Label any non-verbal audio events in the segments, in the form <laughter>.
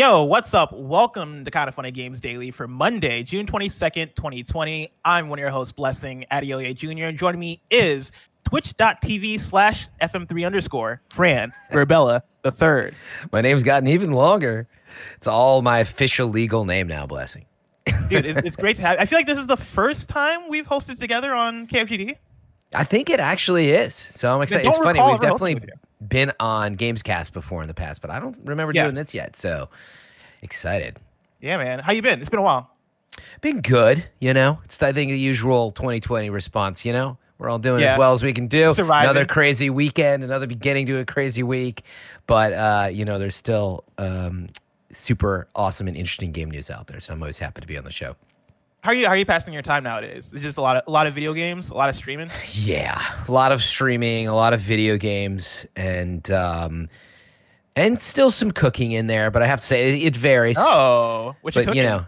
Yo, what's up? Welcome to Kind of Funny Games Daily for Monday, June 22nd, 2020. I'm one of your hosts, Blessing Adeoye Jr. And joining me is twitch.tv slash FM3 underscore Fran <laughs> Mirabella the third. My name's gotten even longer. It's all my official legal name now, Blessing. Dude, it's, it's great to have. I feel like this is the first time we've hosted together on KFGD. I think it actually is. So I'm excited. It's funny. We've definitely been on Gamescast before in the past, but I don't remember yes. doing this yet. So excited. Yeah, man. How you been? It's been a while. Been good, you know. It's I think the usual 2020 response, you know. We're all doing yeah. as well as we can do. Surviving. Another crazy weekend, another beginning to a crazy week, but uh, you know, there's still um, super awesome and interesting game news out there. So I'm always happy to be on the show. How are you? How are you passing your time nowadays? It's just a lot of a lot of video games, a lot of streaming. Yeah, a lot of streaming, a lot of video games, and um, and still some cooking in there. But I have to say, it varies. Oh, what you but cooking? you know,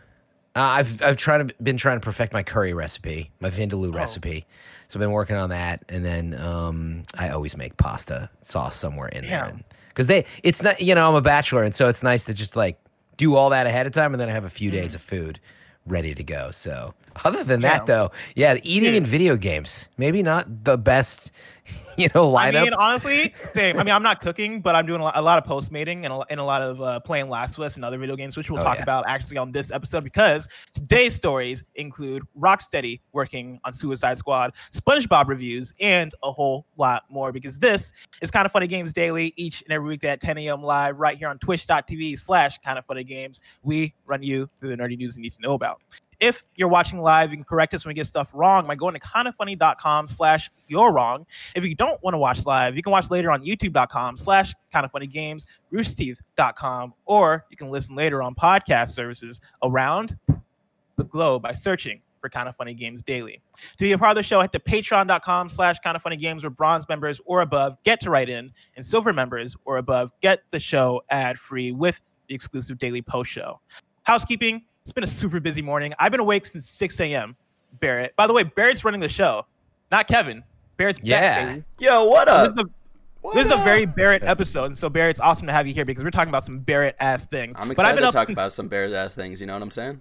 uh, I've I've tried to been trying to perfect my curry recipe, my vindaloo oh. recipe. So I've been working on that, and then um, I always make pasta sauce somewhere in yeah. there. Because they, it's not, you know, I'm a bachelor, and so it's nice to just like do all that ahead of time, and then I have a few mm. days of food ready to go. So other than yeah. that, though, yeah, eating Dude. in video games maybe not the best, <laughs> you know, lineup. I mean, honestly, same. I mean, I'm not <laughs> cooking, but I'm doing a lot, a lot of Postmating and a, and a lot of uh, playing Last of Us and other video games, which we'll oh, talk yeah. about actually on this episode because today's stories include Rocksteady working on Suicide Squad, SpongeBob reviews, and a whole lot more. Because this is Kind of Funny Games Daily each and every weekday at 10 a.m. live right here on Twitch.tv slash Kind of Funny Games. We run you through the nerdy news you need to know about if you're watching live, you can correct us when we get stuff wrong by going to kindoffunny.com slash you're wrong. If you don't want to watch live, you can watch later on youtube.com slash kindoffunnygames, roosterteeth.com, or you can listen later on podcast services around the globe by searching for Kind of Funny Games Daily. To be a part of the show, head to patreon.com slash kind of funny games where bronze members or above get to write in, and silver members or above get the show ad free with the exclusive daily post show. Housekeeping, it's been a super busy morning. I've been awake since 6 a.m. Barrett. By the way, Barrett's running the show, not Kevin. Barrett's yeah. Back, Yo, what up? This is, a, what this up? is a very Barrett episode, and so Barrett, it's awesome to have you here because we're talking about some Barrett ass things. I'm excited to talk since, about some Barrett ass things. You know what I'm saying?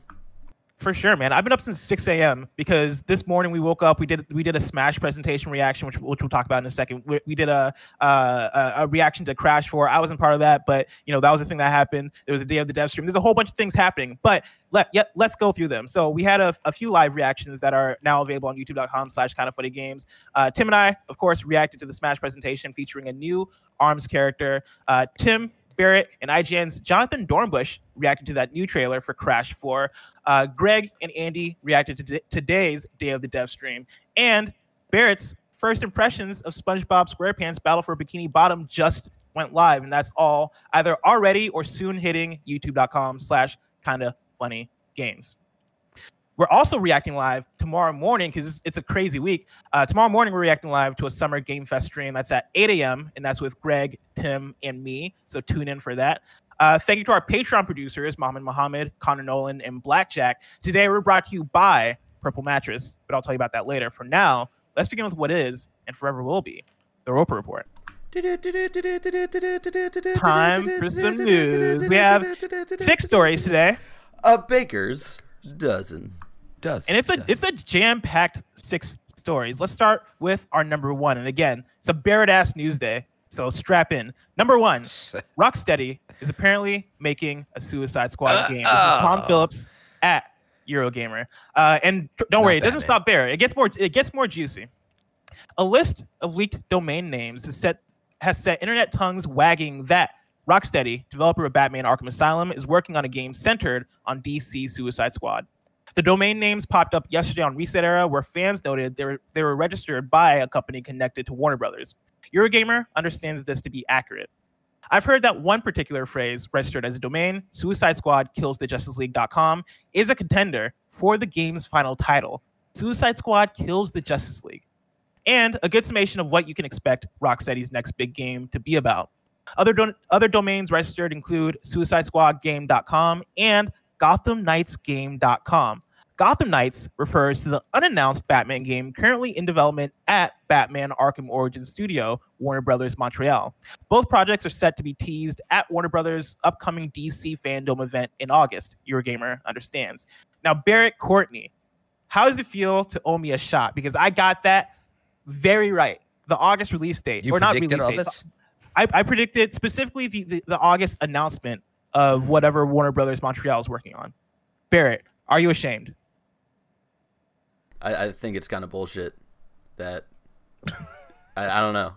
For sure, man. I've been up since 6 a.m. because this morning we woke up. We did we did a Smash presentation reaction, which which we'll talk about in a second. We, we did a, a reaction to Crash 4. I wasn't part of that, but you know that was the thing that happened. There was a day of the dev stream. There's a whole bunch of things happening, but let yeah, let's go through them. So we had a, a few live reactions that are now available on YouTube.com/slash Kind of Funny Games. Uh, Tim and I, of course, reacted to the Smash presentation featuring a new Arms character. Uh, Tim Barrett and IGN's Jonathan Dornbush reacted to that new trailer for Crash 4. Uh, Greg and Andy reacted to today's Day of the Dev stream. And Barrett's first impressions of SpongeBob SquarePants Battle for Bikini Bottom just went live. And that's all either already or soon hitting youtube.com slash kinda funny games. We're also reacting live tomorrow morning because it's, it's, a crazy week. Uh, tomorrow morning, we're reacting live to a Summer Game Fest stream that's at 8 a.m. and that's with Greg, Tim, and me. So tune in for that. Uh, thank you to our Patreon producers, Mohammed Mohammed, Connor Nolan, and Blackjack. Today, we're brought to you by Purple Mattress, but I'll tell you about that later. For now, let's begin with what is and forever will be the Roper Report. Time for some news. We have six stories today. A baker's dozen does. And it's a it's a jam packed six stories. Let's start with our number one. And again, it's a Barrett ass news day. So strap in. Number one, <laughs> Rocksteady is apparently making a Suicide Squad uh, game. This is Tom Phillips at Eurogamer. Uh, and don't worry, it doesn't stop there. It gets more it gets more juicy. A list of leaked domain names has set has set internet tongues wagging that Rocksteady, developer of Batman Arkham Asylum, is working on a game centered on DC Suicide Squad. The domain names popped up yesterday on Reset Era, where fans noted they were, they were registered by a company connected to Warner Brothers. Eurogamer understands this to be accurate. I've heard that one particular phrase registered as a domain, Suicide Squad kills the Justice League.com, is a contender for the game's final title. Suicide Squad kills the Justice League. And a good summation of what you can expect Rocksteady's next big game to be about. Other, do- other domains registered include suicidesquadgame.com and GothamKnightsGame.com. Gotham Knights refers to the unannounced Batman game currently in development at Batman Arkham Origins Studio, Warner Brothers Montreal. Both projects are set to be teased at Warner Brothers' upcoming DC Fandom event in August. Eurogamer understands. Now, Barrett Courtney, how does it feel to owe me a shot? Because I got that very right. The August release date, You or not release date. this? I, I predicted specifically the, the, the August announcement of whatever Warner Brothers Montreal is working on. Barrett, are you ashamed? I, I think it's kind of bullshit. That I, I don't know.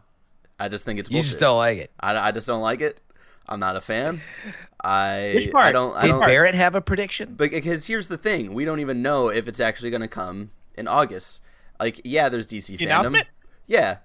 I just think it's You bullshit. just don't like it. I, I just don't like it. I'm not a fan. I Which part? I don't. I Did don't. Barrett have a prediction? Because uh, here's the thing, we don't even know if it's actually going to come in August. Like, yeah, there's DC The fandom. announcement? Yeah.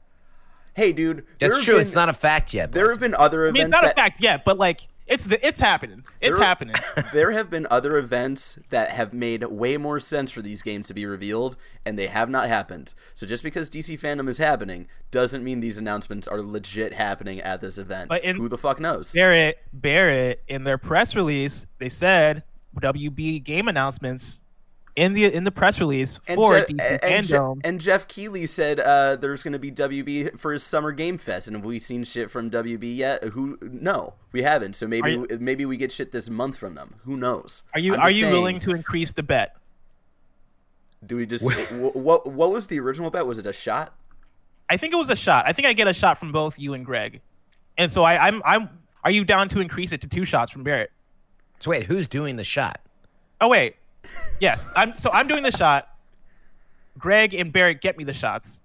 Hey, dude. That's true. been- it's not a fact yet. There have been other I mean, it's events not a fact yet, but like it's the it's happening. It's There- happening. <laughs> there have been other events that have made way more sense for these games to be revealed, and they have not happened. So just because DC fandom is happening doesn't mean these announcements are legit happening at this event. But in- Who the fuck knows? Barrett, Barrett, in their press release, they said WB game announcements in the in the press release for Je- DC and, Je- and Geoff Keighley said uh, there's going to be WB for his summer game fest, and have we seen shit from WB yet? Who? No, we haven't. So maybe you- maybe we get shit this month from them. Who knows? are you are you saying, willing to increase the bet? Do we just wh- what? What was the original bet? Was it a shot? I think it was a shot. I think I get a shot from both you and Greg, and so I, I'm I'm. Are you down to increase it to two shots from Barrett? So wait, who's doing the shot? Oh wait, yes. I'm so I'm doing the shot. Greg and Barrett get me the shots,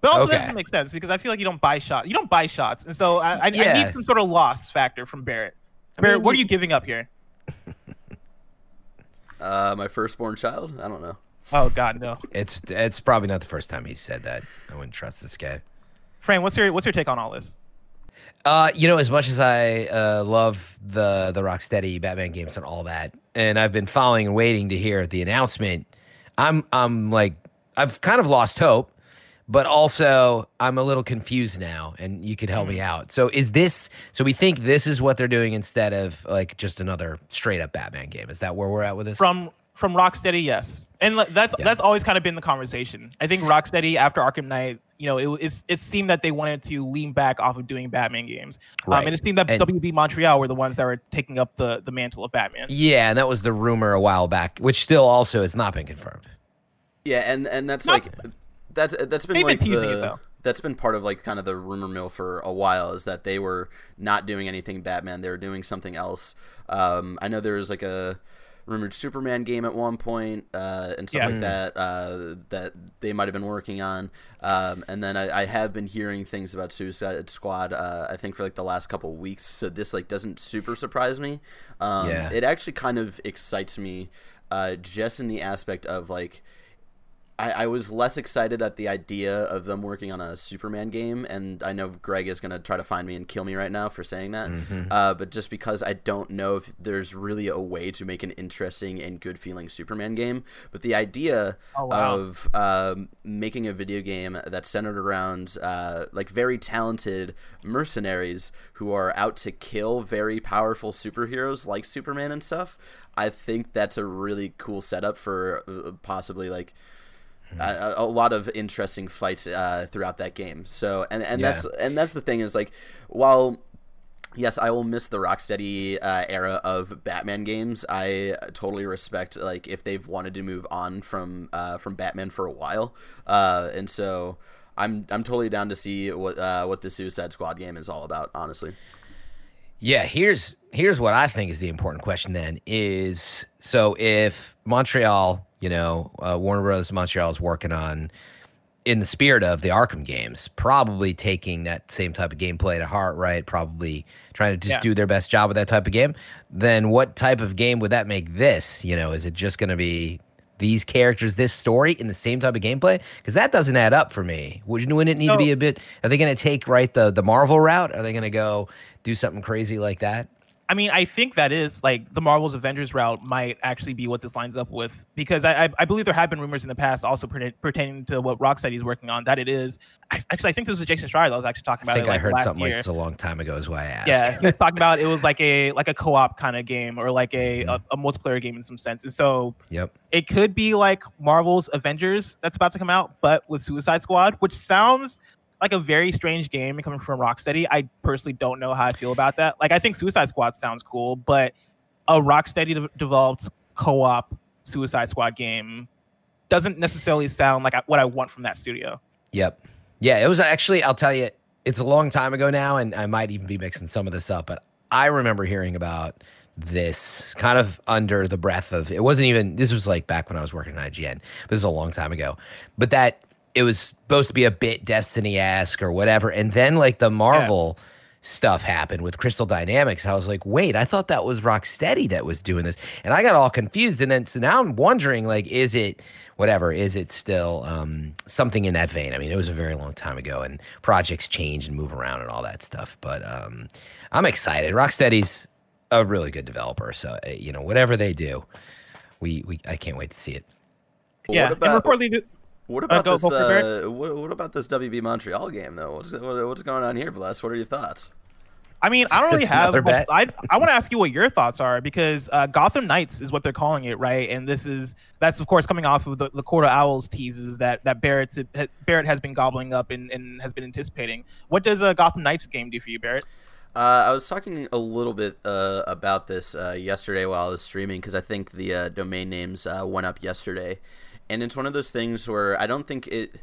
but also that Okay. doesn't make sense because I feel like you don't buy shots. You don't buy shots, and so I, I, I need some sort of loss factor from Barrett. I Barrett, mean, what you- are you giving up here? <laughs> Uh, my firstborn child? I don't know. Oh God, no. It's it's probably not the first time he said that. I wouldn't trust this guy. Fran, what's your what's your take on all this? Uh, you know, as much as I uh, love the the Rocksteady Batman games and all that, and I've been following and waiting to hear the announcement, I'm I'm like I've kind of lost hope, but also I'm a little confused now, and you could help me mm. out. So is this? So we think this is what they're doing instead of like just another straight up Batman game? Is that where we're at with this? From from Rocksteady, yes, and that's Yeah. that's always kind of been the conversation. I think Rocksteady after Arkham Knight, you know, it it's, it seemed that they wanted to lean back off of doing Batman games, um, Right. and it seemed that And- WB Montreal were the ones that were taking up the the mantle of Batman. yeah, and that was the rumor a while back, which still also has not been confirmed. Yeah, and and that's Not- like that's that's been They've been like teasing it, though. that's been part of like kind of the rumor mill for a while is that they were not doing anything Batman, they were doing something else. Um, I know there was like a rumored Superman game at one point uh, and stuff Yeah. like that uh, that they might have been working on. Um, and then I, I have been hearing things about Suicide Squad. Uh, I think for like the last couple of weeks, so this like doesn't super surprise me. Um, Yeah. It actually kind of excites me, uh, just in the aspect of like. I, I was less excited at the idea of them working on a Superman game, and I know Greg is going to try to find me and kill me right now for saying that. Uh, but just because I don't know if there's really a way to make an interesting and good feeling Superman game, but the idea Oh, wow. of um, making a video game that's centered around uh, like very talented mercenaries who are out to kill very powerful superheroes like Superman and stuff, I think that's a really cool setup for uh, possibly like a, a lot of interesting fights uh, throughout that game. So and and Yeah. that's and that's the thing is like while yes I will miss the Rocksteady uh, era of Batman games. I totally respect like if they've wanted to move on from uh, from Batman for a while, uh, and so. I'm I'm totally down to see what uh, what the Suicide Squad game is all about. Honestly, Yeah, here's here's what I think is the important question. Then is so if Montreal, you know, uh, Warner Brothers Montreal is working on in the spirit of the Arkham games, probably taking that same type of gameplay to heart, right? Probably trying to just Yeah. do their best job with that type of game. Then what type of game would that make this? You know, is it just going to be these characters, this story in the same type of gameplay? Because that doesn't add up for me. Wouldn't, wouldn't it need to be a bit? Are they going to take right the the Marvel route? Are they going to go do something crazy like that? I mean, I think that is like the Marvel's Avengers route might actually be what this lines up with because I I, I believe there have been rumors in the past also pertaining to what Rocksteady is working on that it is actually I think this was Jason Schreier that was actually talking about I think it. Like, I heard something year. like this a long time ago. Is why I asked. Yeah, he was talking about it was like a <laughs> like a co-op kind of game or like a, mm-hmm. a a multiplayer game in some sense. And so Yep. it could be like Marvel's Avengers that's about to come out, but with Suicide Squad, which sounds like a very strange game coming from Rocksteady. I personally don't know how I feel about that. Like, I think Suicide Squad sounds cool, but a Rocksteady de- developed co-op Suicide Squad game doesn't necessarily sound like what I want from that studio. Yep. Yeah, it was actually, I'll tell you, it's a long time ago now, and I might even be mixing some of this up, but I remember hearing about this kind of under the breath of it wasn't even this was like back when I was working at IGN, this is a long time ago. But that it was supposed to be a bit Destiny esque or whatever. And then like the Marvel stuff happened with Crystal Dynamics. I was like, wait, I thought that was Rocksteady that was doing this. And I got all confused. And then so now I'm wondering, like, is it whatever? Is it still um, something in that vein? I mean, it was a very long time ago and projects change and move around and all that stuff. But um, I'm excited. Rocksteady's a really good developer. So, uh, you know, whatever they do, we, we I can't wait to see it. Yeah, what about and reportedly, what about this? go for it, Uh, what, what about this WB Montreal game though? What's what, what's going on here, Bless? What are your thoughts? I mean, I don't really It's have. another bet. I I want to ask you what your thoughts are because uh, Gotham Knights is what they're calling it, right? And this is that's of course coming off of the, the Court of Owls teases that that Barrett's Barrett has been gobbling up and, and has been anticipating. What does a Gotham Knights game do for you, Barrett? Uh, I was talking a little bit uh, about this uh, yesterday while I was streaming because I think the uh, domain names uh, went up yesterday, and it's one of those things where I don't think it.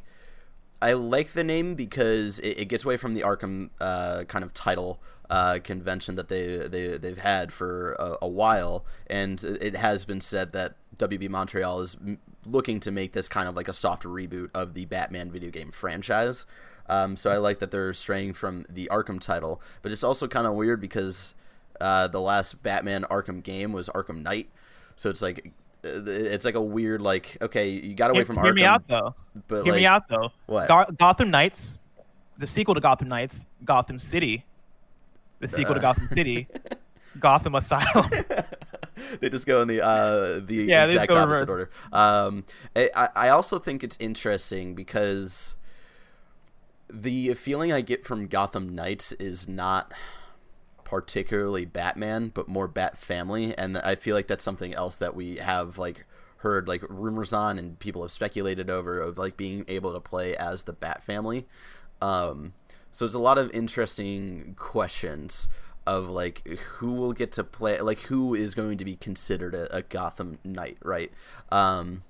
I like the name because it, it gets away from the Arkham uh, kind of title uh, convention that they they they've had for a, a while, and it has been said that WB Montreal is looking to make this kind of like a soft reboot of the Batman video game franchise. Um, so I like that they're straying from the Arkham title, but it's also kind of weird because uh, the last Batman Arkham game was Arkham Knight, so it's like it's like a weird like okay you got away Hear, from hear Arkham, me out though. but hear like me out though. what? Go- Gotham Knights, the sequel to Gotham Knights, Gotham City, the sequel to Uh. Gotham City, <laughs> Gotham Asylum. <laughs> they just go in the uh, the Yeah, exact opposite reverse. order. Um, I I also think it's interesting because the feeling I get from Gotham Knights is not particularly Batman, but more Bat Family, and I feel like that's something else that we have like heard like rumors on and people have speculated over of like being able to play as the Bat Family. Um, so there's a lot of interesting questions of like who will get to play like who is going to be considered a, a Gotham Knight, right? Um,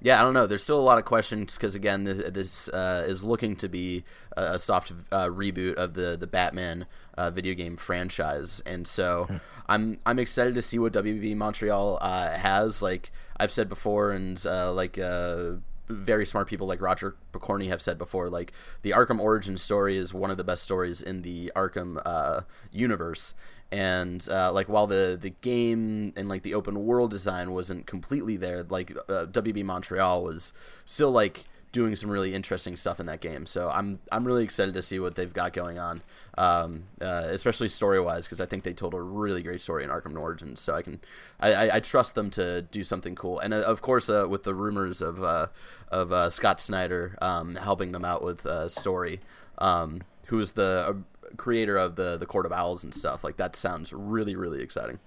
yeah, I don't know. There's still a lot of questions because again, this, this uh, is looking to be a, a soft uh, reboot of the the Batman uh, video game franchise, and so I'm I'm excited to see what WB Montreal uh, has. Like I've said before, and uh, like uh, very smart people like Roger Pokorny have said before, like the Arkham origin story is one of the best stories in the Arkham uh, universe. And uh, like while the the game and like the open world design wasn't completely there, like uh, WB Montreal was still like doing some really interesting stuff in that game. So I'm I'm really excited to see what they've got going on, um, uh, especially story wise, because I think they told a really great story in Arkham Origins. So I can I, I, I trust them to do something cool. And uh, of course, uh, with the rumors of uh, of Scott Snyder um, helping them out with story, um, who is the creator of the the Court of Owls and stuff, like that sounds really really exciting.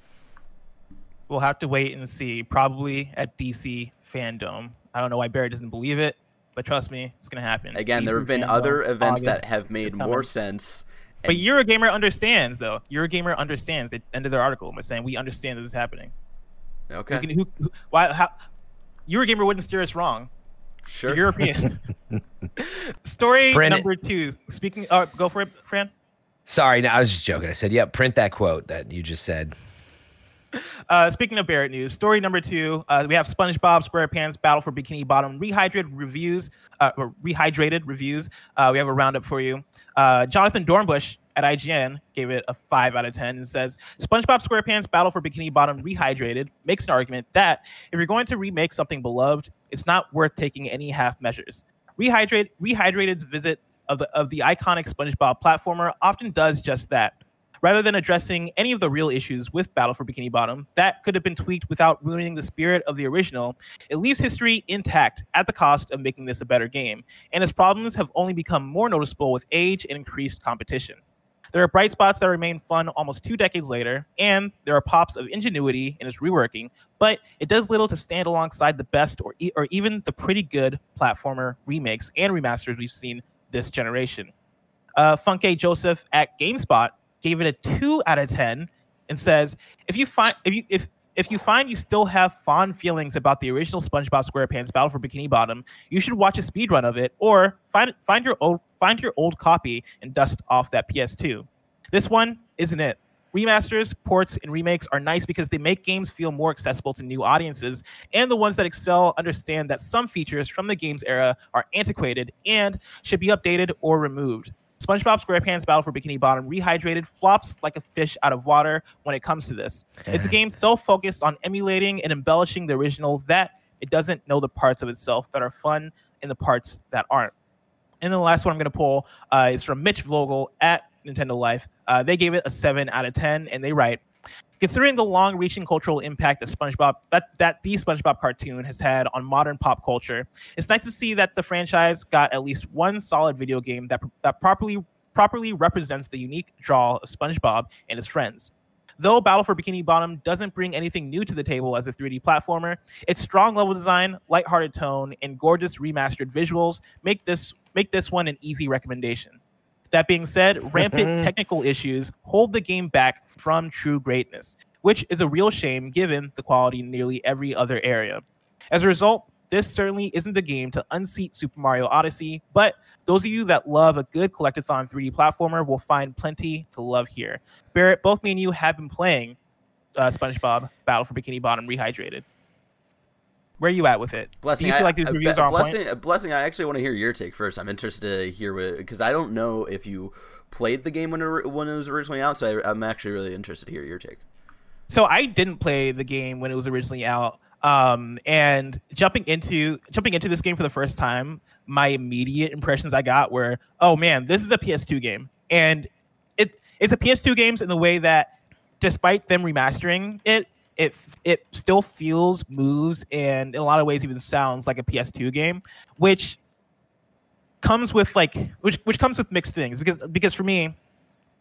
We'll have to wait and see. Probably at DC Fandom. I don't know why Barry doesn't believe it, but trust me, it's gonna happen. Again, there have been Fandom, other events August. that have made more coming. sense. But and- Eurogamer understands, though. Eurogamer understands. They ended their article by saying, "We understand this is happening." okay, Who can, who, who, why? How? Eurogamer wouldn't steer us wrong. sure. European. <laughs> Story Brandon- number two. Speaking. Uh, go for it, Fran. Sorry, no, I was just joking. I said, "Yep, print that quote that you just said." Uh, speaking of Barrett news, story number two, uh, we have SpongeBob SquarePants Battle for Bikini Bottom rehydrated reviews. Uh, or rehydrated reviews. Uh, we have a roundup for you. Uh, Jonathan Dornbush at IGN gave it a five out of ten and says SpongeBob SquarePants Battle for Bikini Bottom rehydrated makes an argument that if you're going to remake something beloved, it's not worth taking any half measures. Rehydrate Rehydrated's visit of the of the iconic SpongeBob platformer often does just that. Rather than addressing any of the real issues with Battle for Bikini Bottom that could have been tweaked without ruining the spirit of the original, it leaves history intact at the cost of making this a better game, and its problems have only become more noticeable with age and increased competition. There are bright spots that remain fun almost two decades later, and there are pops of ingenuity in its reworking, but it does little to stand alongside the best or, e- or even the pretty good platformer remakes and remasters we've seen this generation. Uh, Funke Joseph at GameSpot gave it a two out of ten and says, "If you find if you if if you find you still have fond feelings about the original SpongeBob SquarePants Battle for Bikini Bottom, you should watch a speedrun of it or find find your old find your old copy and dust off that PS2. This one isn't it. Remasters, ports, and remakes are nice because they make games feel more accessible to new audiences, and the ones that excel understand that some features from the game's era are antiquated and should be updated or removed. SpongeBob SquarePants Battle for Bikini Bottom Rehydrated flops like a fish out of water when it comes to this. It's a game so focused on emulating and embellishing the original that it doesn't know the parts of itself that are fun and the parts that aren't. And then the last one I'm going to pull uh, is from Mitch Vogel at Nintendo Life. Uh, they gave it a 7 out of 10, and they write, Considering the long-reaching cultural impact that SpongeBob that that the SpongeBob cartoon has had on modern pop culture, it's nice to see that the franchise got at least one solid video game that that properly properly represents the unique draw of SpongeBob and his friends. Though Battle for Bikini Bottom doesn't bring anything new to the table as a 3D platformer, its strong level design, lighthearted tone, and gorgeous remastered visuals make this make this one an easy recommendation. That being said, rampant technical issues hold the game back from true greatness, which is a real shame given the quality in nearly every other area. As a result, this certainly isn't the game to unseat Super Mario Odyssey, but those of you that love a good collectathon 3D platformer will find plenty to love here. Barrett, both me and you have been playing uh, SpongeBob Battle for Bikini Bottom Rehydrated. Where are you at with it? Blessing, Do you feel I, like these reviews are blessing, blessing. I actually want to hear your take first. I'm interested to hear what because I don't know if you played the game when it, when it was originally out. So I, I'm actually really interested to hear your take. So I didn't play the game when it was originally out. Um, and jumping into jumping into this game for the first time, my immediate impressions I got were, oh man, this is a PS2 game, and it it's a PS2 games in the way that, despite them remastering it, it it still feels, moves, and in a lot of ways even sounds like a PS2 game, which comes with like which which comes with mixed things because because for me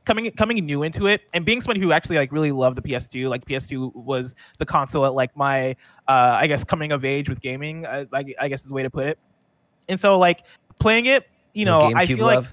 coming coming new into it and being somebody who actually like really loved the PS2 like PS2 was the console at like my uh I guess coming of age with gaming uh, like I guess is the way to put it and so like playing it you know I feel like?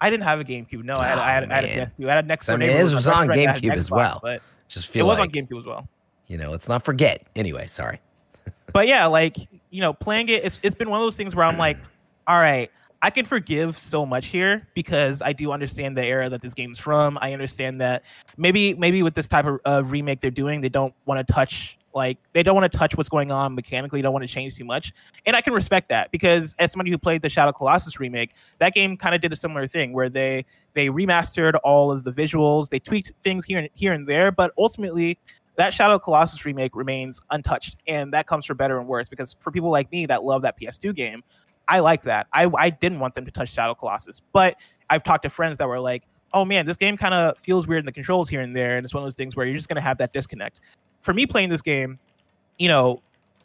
I didn't have a GameCube no I had, I, had, I had a. PS2 I had a next I mean, this was on GameCube as well. but Just it was like on GameCube as well you know, let's not forget. Anyway, sorry. <laughs> but yeah, like you know, playing it, it's it's been one of those things where I'm like, <clears throat> all right, I can forgive so much here because I do understand the era that this game's from. I understand that maybe maybe with this type of uh, remake they're doing, they don't want to touch like they don't want to touch what's going on mechanically. Don't want to change too much, and I can respect that because as somebody who played the Shadow Colossus remake, that game kind of did a similar thing where they they remastered all of the visuals, they tweaked things here and here and there, but ultimately that Shadow Colossus remake remains untouched, and that comes for better and worse. Because for people like me that love that PS2 game, I like that. I I didn't want them to touch Shadow Colossus, but I've talked to friends that were like, "Oh man, this game kind of feels weird in the controls here and there," and it's one of those things where you're just gonna have that disconnect. For me, playing this game, you know,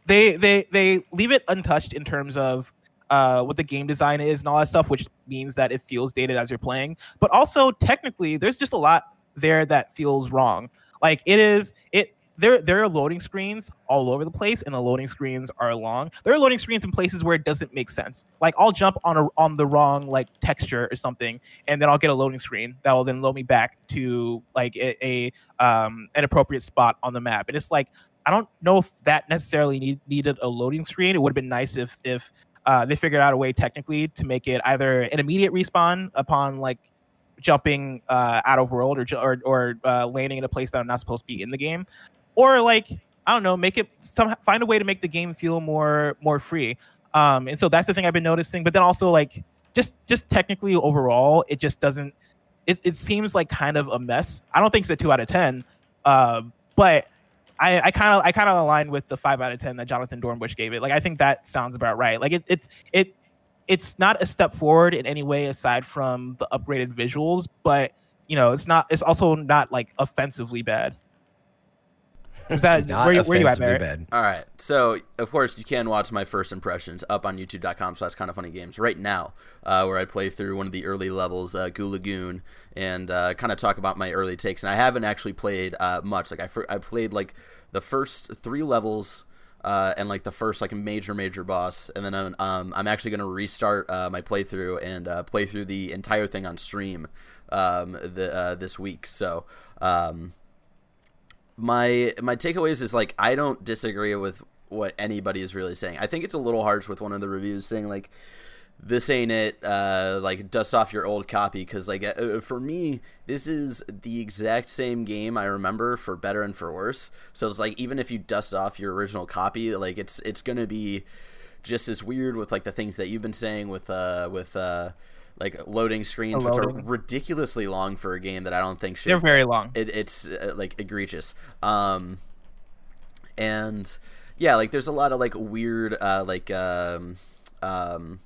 they they they leave it untouched in terms of uh, what the game design is and all that stuff, which means that it feels dated as you're playing. But also, technically, there's just a lot there that feels wrong. Like it is it there there are loading screens all over the place and the loading screens are long. There are loading screens in places where it doesn't make sense. Like I'll jump on a on the wrong like texture or something and then I'll get a loading screen that will then load me back to like a, a um an appropriate spot on the map. And it's like I don't know if that necessarily need, needed a loading screen. It would have been nice if if uh, they figured out a way technically to make it either an immediate respawn upon like jumping uh, out of world or or, or uh, landing in a place that I'm not supposed to be in the game, or like I don't know, make it some find a way to make the game feel more more free. Um, and so that's the thing I've been noticing. But then also like just just technically overall, it just doesn't. It, it seems like kind of a mess. I don't think it's a two out of ten, uh, but I kind of I kind of align with the five out of ten that Jonathan Dornbush gave it. Like I think that sounds about right. Like it it's it it's not a step forward in any way aside from the upgraded visuals, but you know, it's not. It's also not like offensively bad. Is that <laughs> Not where, you- where you at offensively there? bad. All right. So, of course, you can watch my first impressions up on youtube.com slash kind of funny games right now, uh, where I play through one of the early levels, uh, Goo Lagoon, and uh, kind of talk about my early takes. And I haven't actually played uh, much. Like, I, fir- I played, like, the first three levels uh, and, like, the first, like, a major, major boss. And then um, um, I'm actually going to restart uh, my playthrough and uh, play through the entire thing on stream um, the, uh, this week. So, um, my my takeaways is like I don't disagree with what anybody is really saying. I think it's a little harsh with one of the reviews saying like this ain't it uh like dust off your old copy because like uh, for me this is the exact same game i remember for better and for worse so it's like even if you dust off your original copy like it's it's gonna be just as weird with like the things that you've been saying with uh with uh like loading screens which are ridiculously long for a game that i don't think should They're very long. it, it's uh, like egregious um and yeah like there's a lot of like weird uh like um um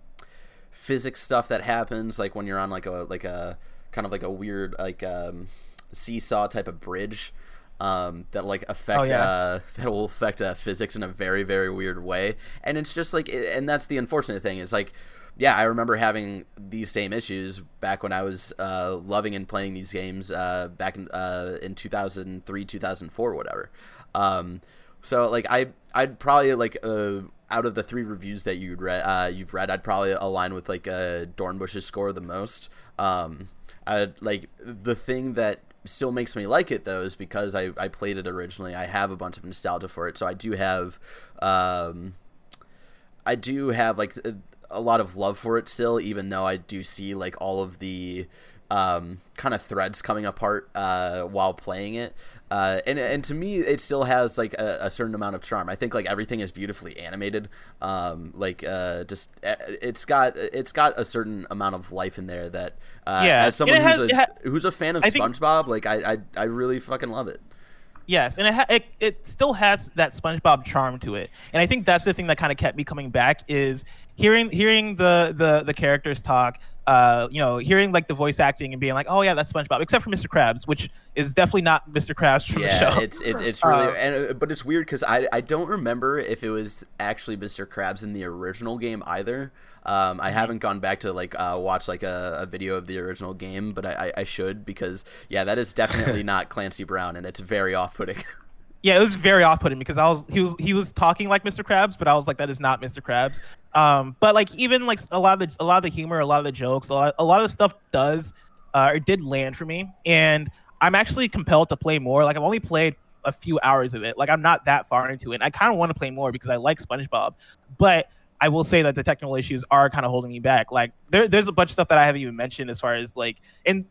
physics stuff that happens like when you're on like a like a kind of like a weird like um seesaw type of bridge um that like affect Oh, yeah. uh <laughs> that will affect uh, physics in a very very weird way and it's just like and that's the unfortunate thing is like yeah, I remember having these same issues back when I was uh, loving and playing these games uh, back in uh, in 2003, 2004, whatever. Um, so like I I'd probably like uh, out of the three reviews that you'd read uh, you've read, I'd probably align with like uh, Dornbush's score the most. Um, I like the thing that still makes me like it though is because I, I played it originally. I have a bunch of nostalgia for it, so I do have um, I do have like a, lot of love for it still, even though I do see like all of the um, kind of threads coming apart uh, while playing it. Uh, and and to me, it still has like a, a certain amount of charm. I think like everything is beautifully animated. Um, like uh, just it's got it's got a certain amount of life in there that uh, Yeah, as someone and who's has- a who's a fan of I think- SpongeBob, like I, I I really fucking love it. Yes, and it, ha- it it still has that SpongeBob charm to it, and I think that's the thing that kind of kept me coming back is hearing hearing the the the characters talk. Uh, you know, hearing like the voice acting and being like, oh yeah, that's SpongeBob, except for Mr. Krabs, which is definitely not Mr. Krabs from yeah, the show. Yeah, it's it's it's really Uh, and uh, but it's weird because I I don't remember if it was actually Mr. Krabs in the original game either. Um, Mm-hmm. I haven't gone back to like uh, watch like a, a video of the original game, but I, I, I should because yeah, that is definitely <laughs> not Clancy Brown, and it's very off-putting. <laughs> yeah, it was very off-putting because I was he was he was talking like Mr. Krabs, but I was like that is not Mr. Krabs. Um, but like even like a lot of the a lot of the humor, a lot of the jokes, a lot, a lot of the stuff does uh, or did land for me, and I'm actually compelled to play more. Like I've only played a few hours of it. Like I'm not that far into it. And I kind of want to play more because I like SpongeBob, but I will say that the technical issues are kind of holding me back. Like there, there's a bunch of stuff that I haven't even mentioned as far as like, and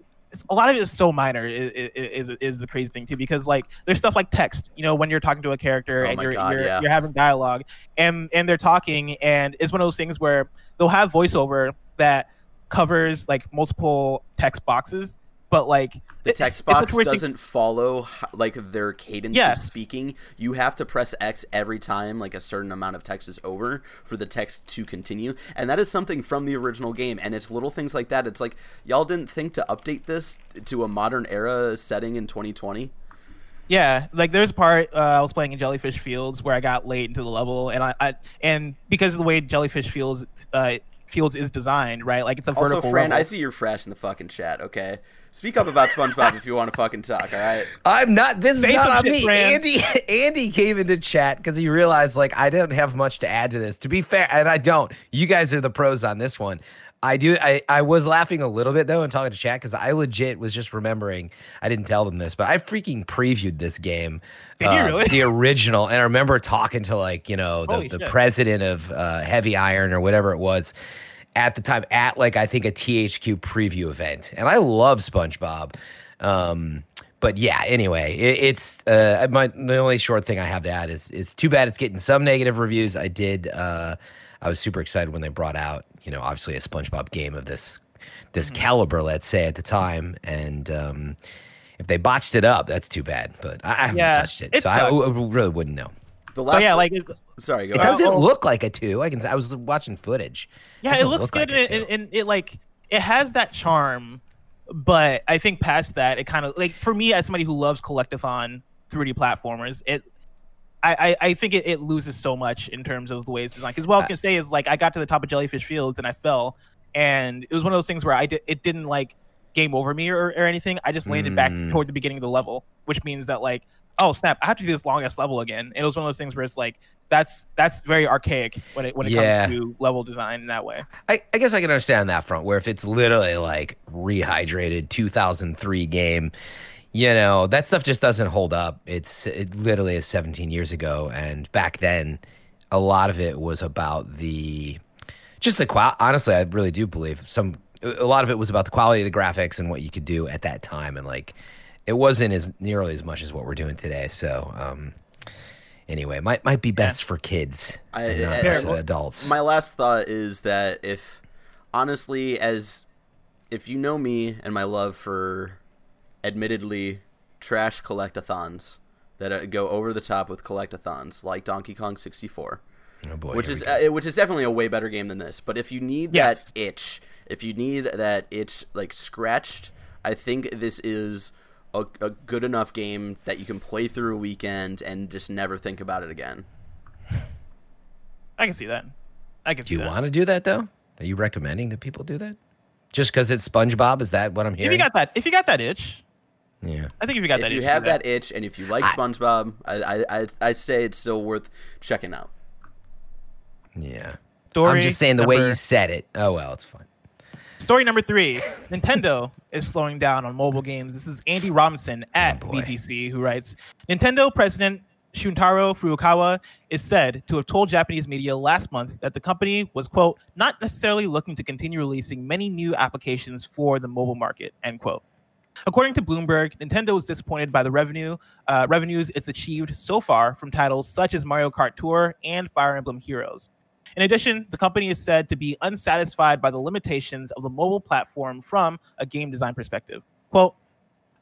a lot of it is so minor. Is, is is the crazy thing too? Because like there's stuff like text. You know, when you're talking to a character Oh and you're God, you're, yeah. you're having dialogue, and and they're talking, and it's one of those things where they'll have voiceover that covers like multiple text boxes, but like The text such box weird thing- doesn't follow like their cadence of Yes. speaking. You have to press X every time like a certain amount of text is over for the text to continue. And that is something from the original game and it's little things like that. It's like y'all didn't think to update this to a modern era setting in 2020. Yeah, like there's a part uh, I was playing in Jellyfish Fields where I got late into the level, and I, I and because of the way Jellyfish Fields uh, Fields is designed, right? Like it's a Also, vertical. Fran, level. I see your fresh in the fucking chat, okay? Speak up about SpongeBob if you want to fucking talk, all right? I'm not. This Say is not on shit, me. Fran. Andy, <laughs> Andy came into chat because he realized like I didn't have much to add to this. To be fair, and I don't. You guys are the pros on this one. I do. I, I was laughing a little bit though and talking to chat because I legit was just remembering. I didn't tell them this, but I freaking previewed this game, Did uh, really? the original, and I remember talking to like you know the, Holy the shit. president of uh, Heavy Iron or whatever it was at the time at like I think a THQ preview event, and I love SpongeBob. Um, but yeah, anyway, it, it's uh, my the only short thing I have to add is it's too bad it's getting some negative reviews. I did. Uh, I was super excited when they brought out, you know, obviously a SpongeBob game of this this Mm-hmm. caliber, let's say at the time, and um, if they botched it up, that's too bad. But I, I haven't Yeah, touched it, it so I, sucks. I really wouldn't know. The last But yeah, like Sorry, go It ahead. doesn't oh, oh. look like a two. I can. I was watching footage. yeah, it Doesn't looks look good, like and, and, and it like it has that charm but I think past that, it kind of like for me as somebody who loves collectathon 3D platformers, it I, I, think it, it loses so much in terms of the way it's designed. Because what I was uh, gonna say is like I got to the top of Jellyfish Fields and I fell, and it was one of those things where I did it didn't like game over me or, or anything. I just landed mm. back toward the beginning of the level, which means that like oh snap, I have to do this longest level again. And it was one of those things where it's like that's that's very archaic when it when it yeah. comes to level design in that way. I, I guess I can understand that front where if it's literally like rehydrated 2003 game you know that stuff just doesn't hold up it's it literally is 17 years ago and back then a lot of it was about the just the qual honestly i really do believe some a lot of it was about the quality of the graphics and what you could do at that time and like it wasn't as nearly as much as what we're doing today so um anyway might might be best yeah. for kids I, not I, adults my last thought is that if honestly as if you know me and my love for admittedly trash collectathons that uh, go over the top with collectathons like Donkey Kong 64. Oh boy, which is uh, which is definitely a way better game than this. But if you need yes. that itch, if you need that it's like scratched, I think this is a, a good enough game that you can play through a weekend and just never think about it again. I can see that. I can. Do you want to do that though? Are you recommending that people do that? Just because it's SpongeBob? Is that what I'm hearing? If you got that, if you got that itch, yeah, I think if you got if that, if you itch, have that itch, and if you like SpongeBob, I I I say it's still worth checking out. Yeah, Story I'm just saying the number, way you said it. Oh well, it's fine. Story number three: Nintendo is slowing down on mobile games. This is Andy Robinson at oh VGC who writes: Nintendo president Shuntaro Furukawa is said to have told Japanese media last month that the company was, quote, not necessarily looking to continue releasing many new applications for the mobile market, end quote. According to Bloomberg, Nintendo is disappointed by the revenue uh, revenues it's achieved so far from titles such as Mario Kart Tour and Fire Emblem Heroes. In addition, the company is said to be unsatisfied by the limitations of the mobile platform from a game design perspective. Quote,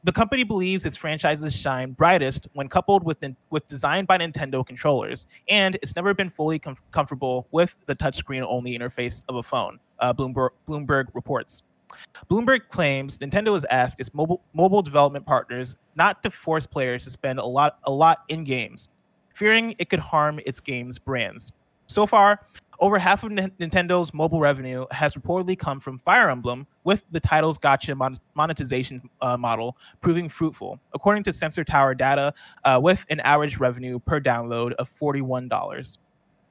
the company believes its franchises shine brightest when coupled with, with designed by Nintendo controllers, and it's never been fully com- comfortable with the touchscreen only interface of a phone, uh, Bloomberg, Bloomberg reports. Bloomberg claims Nintendo has asked its mobile mobile development partners not to force players to spend a lot a lot in games, fearing it could harm its games brands. So far, over half of N- Nintendo's mobile revenue has reportedly come from Fire Emblem, with the title's gacha mon- monetization uh, model proving fruitful, according to Sensor Tower data, uh, with an average revenue per download of $41.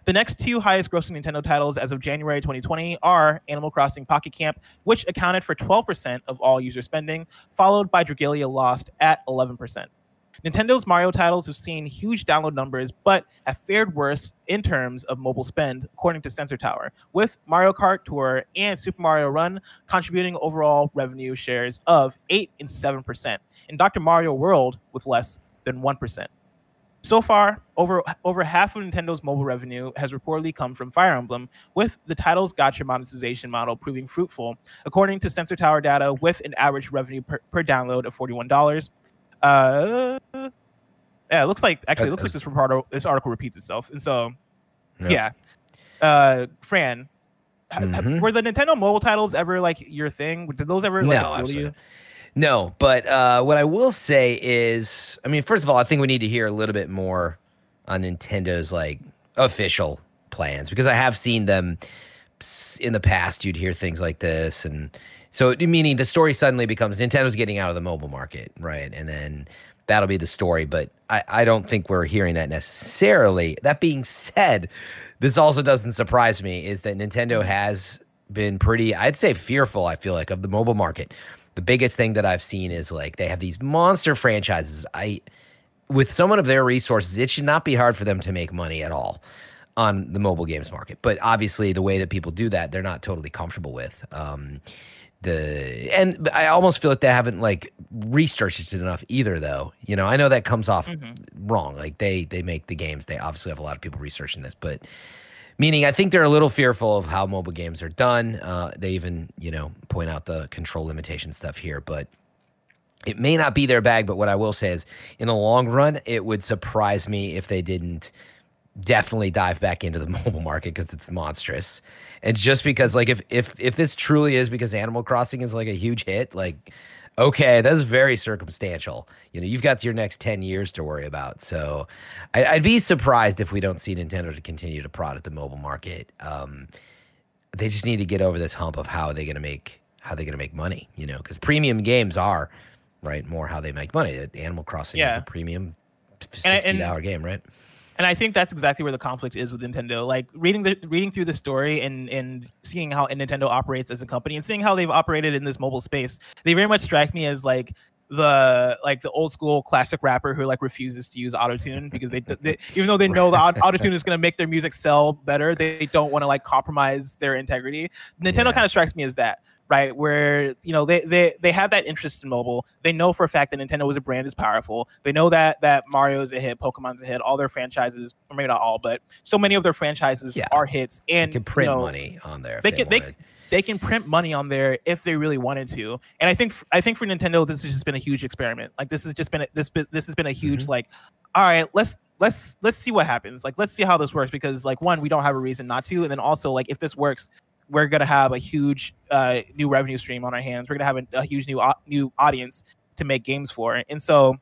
The next two highest grossing Nintendo titles as of January 2020 are Animal Crossing Pocket Camp, which accounted for 12% of all user spending, followed by Dragalia Lost at 11%. Nintendo's Mario titles have seen huge download numbers, but have fared worse in terms of mobile spend, according to Sensor Tower, with Mario Kart Tour and Super Mario Run contributing overall revenue shares of 8 and 7%, and Dr. Mario World with less than 1%. So far, over over half of Nintendo's mobile revenue has reportedly come from Fire Emblem, with the title's gacha monetization model proving fruitful, according to Sensor Tower data, with an average revenue per, per download of forty-one dollars. Uh, yeah, it looks like actually it looks like this report, this article repeats itself, and so yeah. Uh, Fran, mm-hmm. were the Nintendo mobile titles ever like your thing? Did those ever like, no, you? No, but uh, what I will say is, I mean, first of all, I think we need to hear a little bit more on Nintendo's like official plans because I have seen them in the past. You'd hear things like this, and so meaning the story suddenly becomes Nintendo's getting out of the mobile market, right? And then that'll be the story. But I, I don't think we're hearing that necessarily. That being said, this also doesn't surprise me is that Nintendo has been pretty, I'd say, fearful. I feel like of the mobile market the biggest thing that I've seen is like they have these monster franchises. I with someone of their resources, it should not be hard for them to make money at all on the mobile games market. But obviously, the way that people do that, they're not totally comfortable with. Um, the and I almost feel like they haven't like researched it enough either. Though you know, I know that comes off mm-hmm. wrong. Like they they make the games, they obviously have a lot of people researching this, but Meaning, I think they're a little fearful of how mobile games are done. Uh, they even, you know, point out the control limitation stuff here, but it may not be their bag. But what I will say is, in the long run, it would surprise me if they didn't definitely dive back into the <laughs> mobile market because it's monstrous. And just because like if if if this truly is because Animal Crossing is like a huge hit, like okay, that's very circumstantial. You know, you've got your next 10 years to worry about. So I, would be surprised if we don't see Nintendo to continue to prod at the mobile market. Um, they just need to get over this hump of how are they're going to make how they're going to make money, you know, because premium games are right more how they make money. Animal Crossing yeah. is a premium 60 hour game, right? And I think that's exactly where the conflict is with Nintendo. Like reading the reading through the story and and seeing how Nintendo operates as a company and seeing how they've operated in this mobile space, they very much strike me as like the like the old school classic rapper who like refuses to use autotune because they, they even though they know the autotune is going to make their music sell better, they don't want to like compromise their integrity. Nintendo yeah. kind of strikes me as that right? Where you know they they they have that interest in mobile. They know for a fact that Nintendo as a brand is powerful. They know that that Mario's a hit, Pokemon's a hit. All their franchises, or maybe not all, but so many of their franchises yeah. are hits. And they can print you know, money on there. They, they can they they can print money on there if they really wanted to. And I think I think for Nintendo, this has just been a huge experiment. Like this has just been a, this this has been a huge mm-hmm. like, all right, let's let's let's see what happens. Like let's see how this works because like one, we don't have a reason not to, and then also like if this works, we're going to have a huge uh, new revenue stream on our hands. We're going to have a, a, huge new uh, new audience to make games for. And so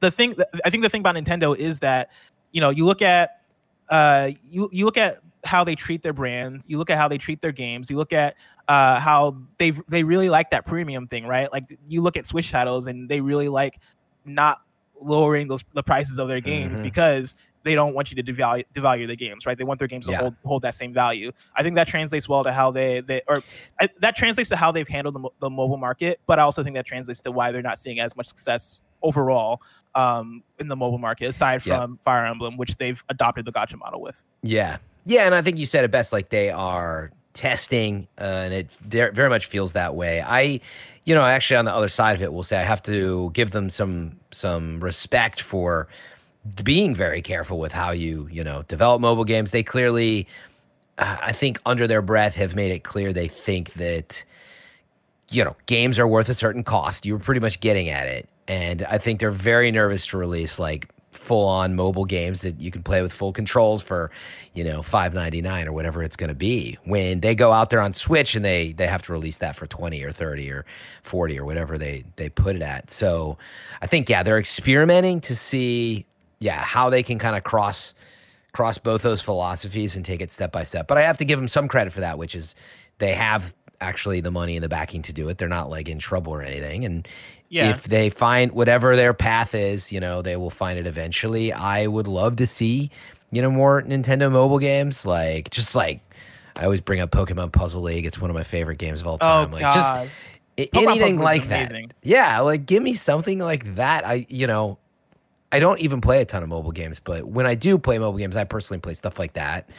the thing I think the thing about Nintendo is that you know you look at uh, you you look at how they treat their brands, you look at how they treat their games, you look at uh, how they they really like that premium thing, right? Like you look at Switch titles and they really like not lowering those the prices of their games mm-hmm. because they don't want you to devalue devalue the games, right? They want their games to hold hold that same value. I think that translates well to how they they or I, that translates to how they've handled the, the mobile market, but I also think that translates to why they're not seeing as much success overall um, in the mobile market, aside from yeah. Fire Emblem, which they've adopted the gacha model with. Yeah, yeah, and I think you said it best. Like they are testing, uh, and it very much feels that way. I you know, actually on the other side of it, we'll say I have to give them some some respect for being very careful with how you you know develop mobile games. They clearly, uh, I think, under their breath, have made it clear they think that you know games are worth a certain cost. You were pretty much getting at it, and I think they're very nervous to release like full on mobile games that you can play with full controls for, you know, five ninety nine or whatever it's going to be. When they go out there on Switch and they they have to release that for twenty or thirty or forty or whatever they they put it at. So, I think yeah, they're experimenting to see yeah, how they can kind of cross cross both those philosophies and take it step by step. But I have to give them some credit for that, which is they have actually the money and the backing to do it. They're not like in trouble or anything. And yeah. if they find whatever their path is, you know, they will find it eventually. I would love to see, you know, more Nintendo mobile games. Like just like I always bring up Pokemon Puzzle League. It's one of my favorite games of all oh, time. Oh, like God. just Pokemon anything like that. Yeah, like give me something like that. I you know, I don't even play a ton of mobile games, but when I do play mobile games, I personally play stuff like that.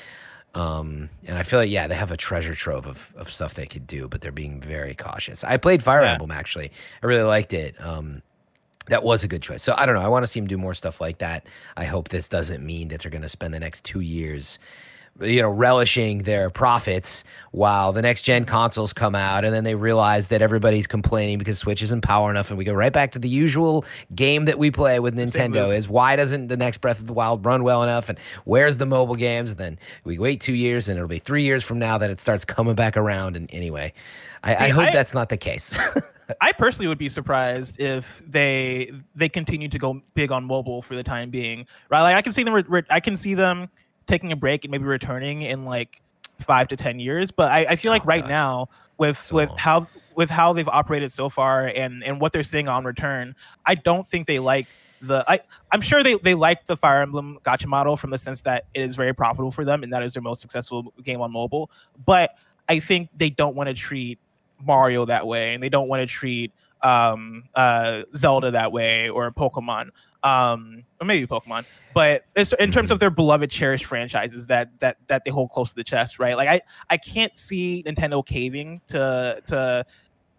Um, and I feel like yeah, they have a treasure trove of, of stuff they could do, but they're being very cautious. I played Fire yeah. Emblem actually. I really liked it. Um, that was a good choice. So I don't know. I want to see them do more stuff like that. I hope this doesn't mean that they're going to spend the next two years you know, relishing their profits while the next gen consoles come out, and then they realize that everybody's complaining because Switch isn't power enough, and we go right back to the usual game that we play with Nintendo: is why doesn't the next Breath of the Wild run well enough, and where's the mobile games? And then we wait two years, and it'll be three years from now that it starts coming back around. And anyway, I, See, I hope I, that's not the case. <laughs> I personally would be surprised if they they continue to go big on mobile for the time being, right? Like I can see them, I can see them taking a break and maybe returning in like five to ten years. But I, I feel like oh, right now with so with long. how with how they've operated so far and and what they're seeing on return, I don't think they like the I I'm sure they they like the Fire Emblem gacha model from the sense that it is very profitable for them and that is their most successful game on mobile. But I think they don't want to treat Mario that way and they don't want to treat um uh Zelda that way or Pokemon um, or maybe Pokemon. But in terms of their beloved, cherished franchises that that that they hold close to the chest, right? Like I I can't see Nintendo caving to to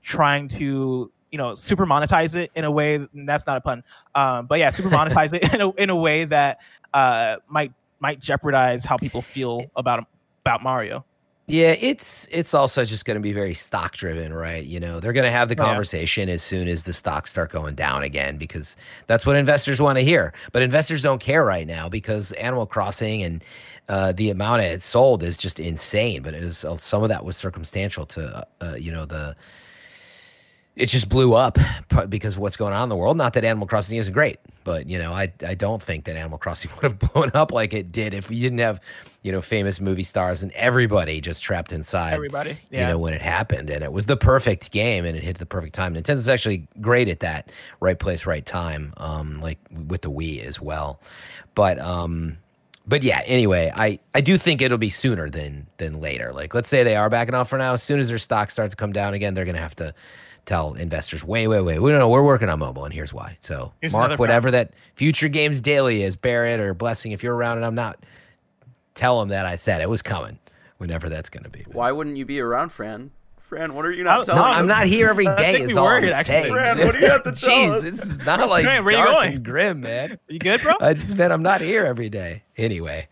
trying to you know super monetize it in a way that's not a pun um, but yeah super <laughs> monetize it in a, in a way that uh, might might jeopardize how people feel about about mario Yeah, it's it's also just going to be very stock driven, right? You know, they're going to have the Oh, yeah. conversation as soon as the stocks start going down again because that's what investors want to hear. But investors don't care right now because Animal Crossing and uh, the amount it sold is just insane. But it was uh, some of that was circumstantial to uh, you know the it just blew up because of what's going on in the world. Not that Animal Crossing isn't great, but you know, I I don't think that Animal Crossing <laughs> would have blown up like it did if we didn't have you know famous movie stars and everybody just trapped inside. Everybody, yeah. You know when it happened, and it was the perfect game, and it hit the perfect time. Nintendo's actually great at that, right place, right time, um, like with the Wii as well. But um, but yeah, anyway, I, I do think it'll be sooner than than later. Like let's say they are backing off for now. As soon as their stock starts to come down again, they're gonna have to tell investors, wait, wait, wait, we don't know, we're working on mobile, and here's why. So Here's mark whatever that future games daily is, Barrett or Blessing, if you're around and I'm not, tell them that I said it was coming, whenever that's gonna be. Why wouldn't you be around, Fran? Fran, what are you not no, telling No, I'm not here every <laughs> day. I day. Is all were I'm here, actually. saying. Fran, what do you have to <laughs> tell Jeez, us? this is not <laughs> like Grant, where you dark going? and grim, man. You good, bro? I just meant I'm not here every day. Anyway,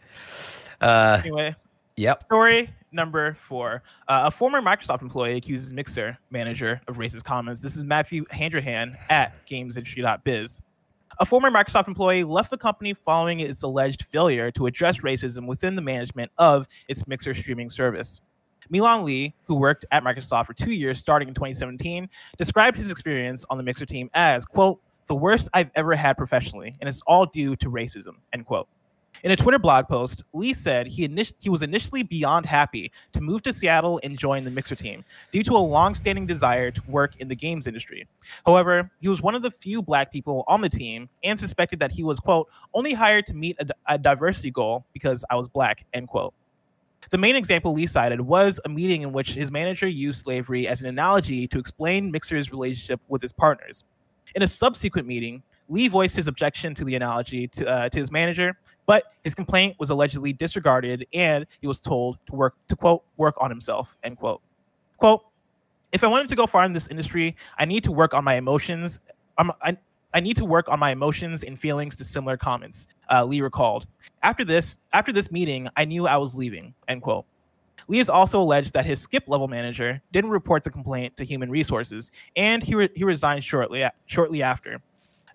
uh, anyway, yep. Story number four. Uh, a former Microsoft employee accuses Mixer manager of racist comments. This is Matthew Handrahan at gamesindustry.biz. A former Microsoft employee left the company following its alleged failure to address racism within the management of its Mixer streaming service. Milan Lee, who worked at Microsoft for two years starting in 2017, described his experience on the Mixer team as, quote, the worst I've ever had professionally, and it's all due to racism, end quote. In a Twitter blog post, Lee said he, init- he was initially beyond happy to move to Seattle and join the Mixer team due to a long-standing desire to work in the games industry. However, he was one of the few black people on the team and suspected that he was, quote, only hired to meet a, diversity goal because I was black, end quote. The main example Lee cited was a meeting in which his manager used slavery as an analogy to explain Mixer's relationship with his partners. In a subsequent meeting, Lee voiced his objection to the analogy to, uh, to his manager, but his complaint was allegedly disregarded and he was told to work to quote work on himself end quote. Quote if i wanted to go far in this industry i need to work on my emotions um, I, I need to work on my emotions and feelings to similar comments uh, lee recalled. After this after this meeting i knew i was leaving end quote. Lee has also alleged that his skip level manager didn't report the complaint to human resources and he, re- he resigned shortly shortly after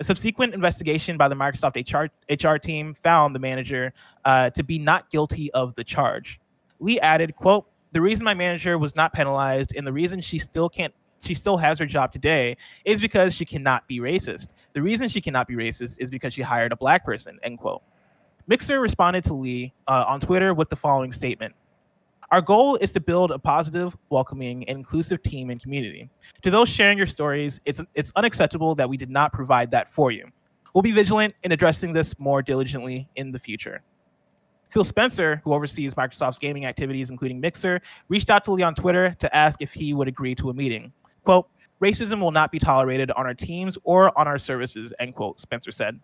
a subsequent investigation by the Microsoft HR, HR team found the manager uh, to be not guilty of the charge. Lee added, quote, the reason my manager was not penalized and the reason she still can't she still has her job today is because she cannot be racist. The reason she cannot be racist is because she hired a black person, end quote. Mixer responded to Lee uh, on Twitter with the following statement. Our goal is to build a positive, welcoming, and inclusive team and community. To those sharing your stories, it's it's unacceptable that we did not provide that for you. We'll be vigilant in addressing this more diligently in the future. Phil Spencer, who oversees Microsoft's gaming activities, including Mixer, reached out to Lee on Twitter to ask if he would agree to a meeting. Quote, racism will not be tolerated on our teams or on our services, end quote, Spencer said.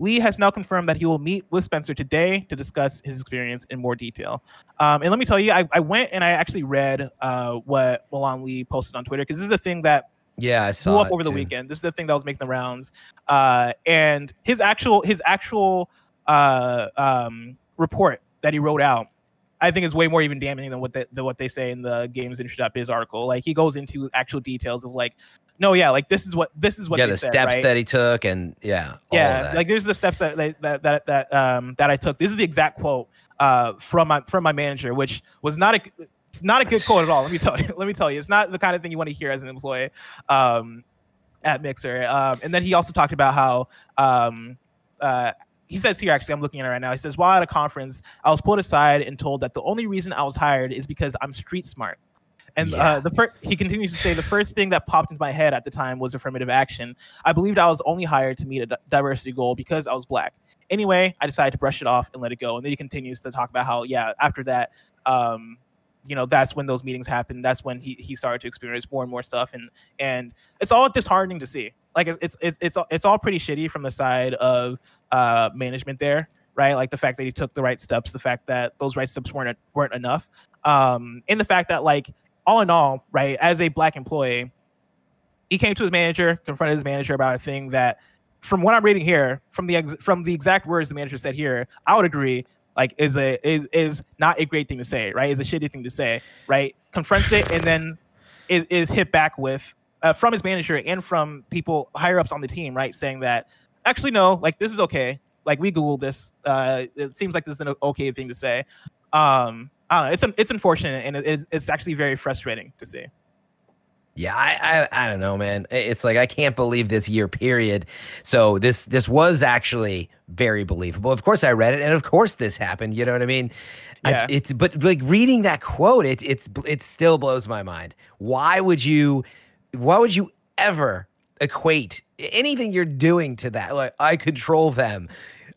Lee has now confirmed that he will meet with Spencer today to discuss his experience in more detail. Um, and let me tell you, I, I went and I actually read uh, what Milan Lee posted on Twitter because this is a thing that Yeah, I saw blew up over the weekend. This is the thing that was making the rounds. Uh, and his actual his actual uh, um, report that he wrote out, I think is way more even damning than what they, than what they say in the games industry.biz article. Like he goes into actual details of like, no, yeah, like this is what this is what yeah, the said, steps right? that he took, and yeah, all yeah like there's the steps that that that that um that i took. This is the exact quote uh from my from my manager which was not a it's not a good quote at all let me tell <laughs> you let me tell you. It's not the kind of thing you want to hear as an employee um at mixer. Um and then he also talked about how um uh he says here actually i'm looking at it right now he says while at a conference i was pulled aside and told that the only reason i was hired is because i'm street smart and Yeah. uh, the fir- he continues to say the first thing that popped into my head at the time was affirmative action. I believed I was only hired to meet a diversity goal because I was black. Anyway, I decided to brush it off and let it go. And then he continues to talk about how, yeah, after that, um, you know, that's when those meetings happened. That's when he, he started to experience more and more stuff, and and it's all disheartening to see. Like it's it's it's it's all, it's all pretty shitty from the side of uh, management there, right? Like the fact that he took the right steps, the fact that those right steps weren't weren't enough, um, and the fact that like all in all, right, as a black employee, he came to his manager, confronted his manager about a thing that, from what I'm reading here, from the ex- from the exact words the manager said here, I would agree. like is a is is not a great thing to say, right? Is a shitty thing to say, right? Confronts it and then is, is hit back with uh, from his manager and from people higher ups on the team, right, saying that actually no, like this is okay. Like we googled this. Uh, it seems like this is an okay thing to say. Um, I don't know. It's it's unfortunate and it, it's actually very frustrating to see. Yeah, I, I I don't know, man. It's like I can't believe this year period. So this this was actually very believable. Of course, I read it, and of course, this happened. You know what I mean? Yeah. I, it's but like reading that quote, it it's it still blows my mind. Why would you? Why would you ever equate anything you're doing to that? Like I control them.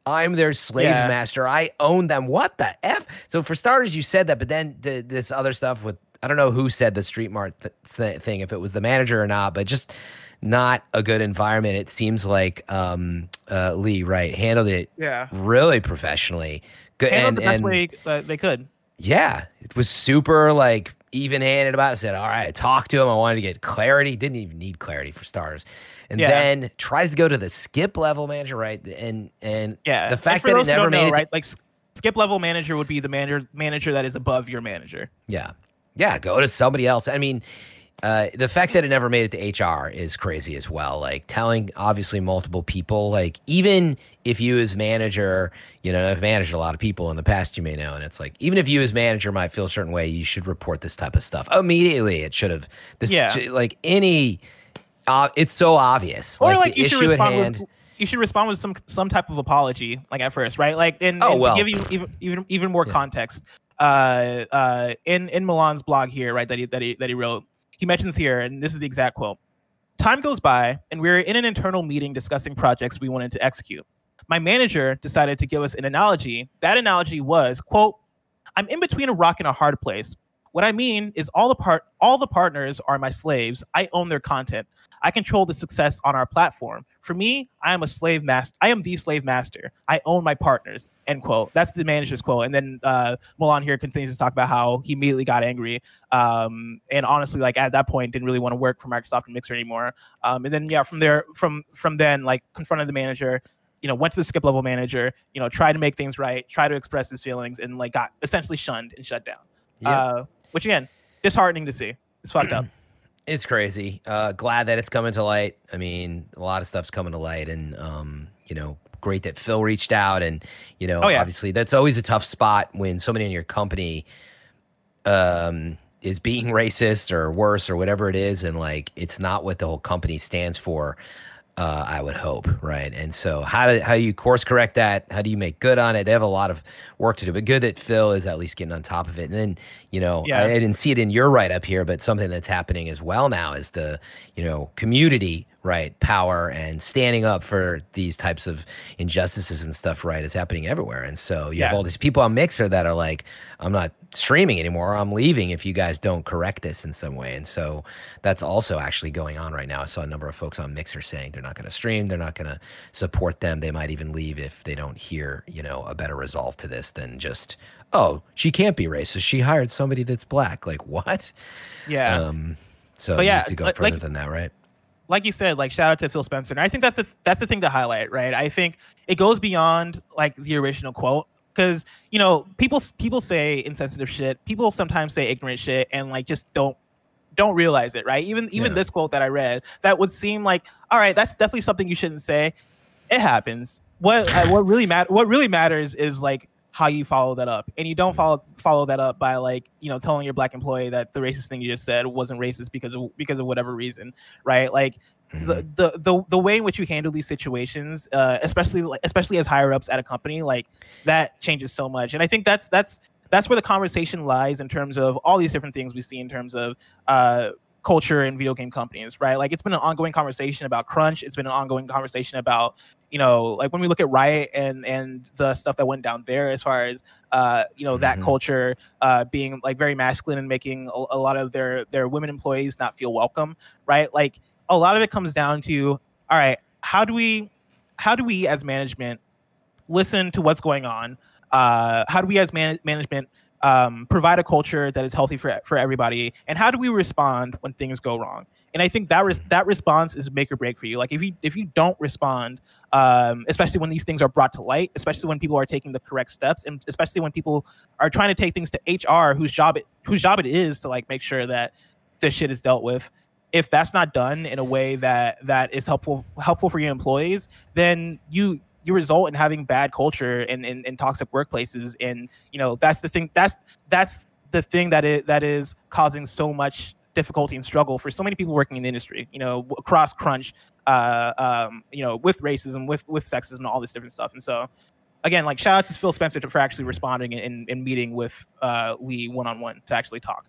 I'm their slave yeah. master. I own them. What the f? So for starters, you said that, but then the, this other stuff with I don't know who said the street mart th- thing, if it was the manager or not, but just not a good environment. It seems like um, uh, Lee, right, handled it yeah. really professionally. Good handled and, the best and, way uh, they could. Yeah, it was super like even handed about it. Said, all right, I talked to him. I wanted to get clarity. Didn't even need clarity for stars. And yeah. then tries to go to the skip level manager, right? And and yeah, the fact that it never made know, it right, like skip level manager would be the manager manager that is above your manager. Yeah, yeah, go to somebody else. I mean, uh, the fact that it never made it to HR is crazy as well. Like telling obviously multiple people, like even if you as manager, you know, I've managed a lot of people in the past, you may know, and it's like even if you as manager might feel a certain way, you should report this type of stuff immediately. It should have this, yeah. like any, uh, it's so obvious. Or like, like you should respond with you should respond with some some type of apology, like at first, right? Like, and, oh, and well. to give you even even even more yeah. context, uh, uh, in in Milan's blog here, right, that he that he that he wrote, he mentions here, and this is the exact quote: "Time goes by, and we are in an internal meeting discussing projects we wanted to execute. My manager decided to give us an analogy. That analogy was, quote, I'm in between a rock and a hard place. What I mean is all the part all the partners are my slaves. I own their content. I control the success on our platform. For me, I am a slave master. I am the slave master. I own my partners. End quote. That's the manager's quote. And then uh, Milan here continues to talk about how he immediately got angry. Um, and honestly, like at that point, didn't really want to work for Microsoft and Mixer anymore. Um, and then yeah, from there, from from then, like confronted the manager. You know, went to the skip level manager. You know, tried to make things right, tried to express his feelings, and like got essentially shunned and shut down. Yep. Uh, which again, disheartening to see. It's fucked up. <clears throat> It's crazy. Uh, glad that it's coming to light. I mean, a lot of stuff's coming to light, and um, you know, great that Phil reached out, and you know, oh, yeah. obviously that's always a tough spot when somebody in your company um, is being <laughs> racist or worse or whatever it is, and like it's not what the whole company stands for. Uh, I would hope, right? And so, how do how do you course correct that? How do you make good on it? They have a lot of work to do, but good that Phil is at least getting on top of it. And then, you know, yeah. I, I didn't see it in your write up here, but something that's happening as well now is the you know community right power and standing up for these types of injustices and stuff right is happening everywhere. And so you yeah. have all these people on mixer that are like i'm not streaming anymore. I'm leaving if you guys don't correct this in some way. And so that's also actually going on right now. I saw a number of folks on mixer saying they're not going to stream they're not going to support them. They might even leave if they don't hear you know a better resolve to this than just oh she can't be racist. She hired somebody that's black. Like what? Yeah. Um so but yeah, to go like, further than that right like you said, like shout out to Phil Spencer. And I think that's a that's the thing to highlight, right? I think it goes beyond like the original quote because you know people people say insensitive shit. People sometimes say ignorant shit and like just don't don't realize it, right? Even even yeah. this quote that I read that would seem like all right, that's definitely something you shouldn't say. It happens. What uh, what really matter what really matters is like how you follow that up and you don't follow follow that up by like you know telling your black employee that the racist thing you just said wasn't racist because of because of whatever reason right like mm-hmm. the, the the the way in which you handle these situations uh especially like especially as higher ups at a company like that changes so much and i think that's that's that's where the conversation lies in terms of all these different things we see in terms of uh culture and video game companies, right? Like it's been an ongoing conversation about crunch. It's been an ongoing conversation about you know, like when we look at Riot and and the stuff that went down there, as far as uh, you know, that mm-hmm. culture uh, being like very masculine and making a, a, lot of their their women employees not feel welcome, right? Like a lot of it comes down to, all right, how do we, how do we as management listen to what's going on? Uh, how do we as man- management um, provide a culture that is healthy for for everybody? And how do we respond when things go wrong? and I think that res- that response is make or break for you. Like if you if you don't respond, um, especially when these things are brought to light, especially when people are taking the correct steps, and especially when people are trying to take things to HR, whose job it whose job it is to like make sure that this shit is dealt with. If that's not done in a way that that is helpful helpful for your employees, then you you result in having bad culture and, and, and toxic workplaces. And you know that's the thing that's that's the thing that is that is causing so much difficulty and struggle for so many people working in the industry you know across crunch uh, um, you know with racism with with sexism and all this different stuff. And so again like shout out to phil spencer for actually responding and, and meeting with uh, lee one-on-one to actually talk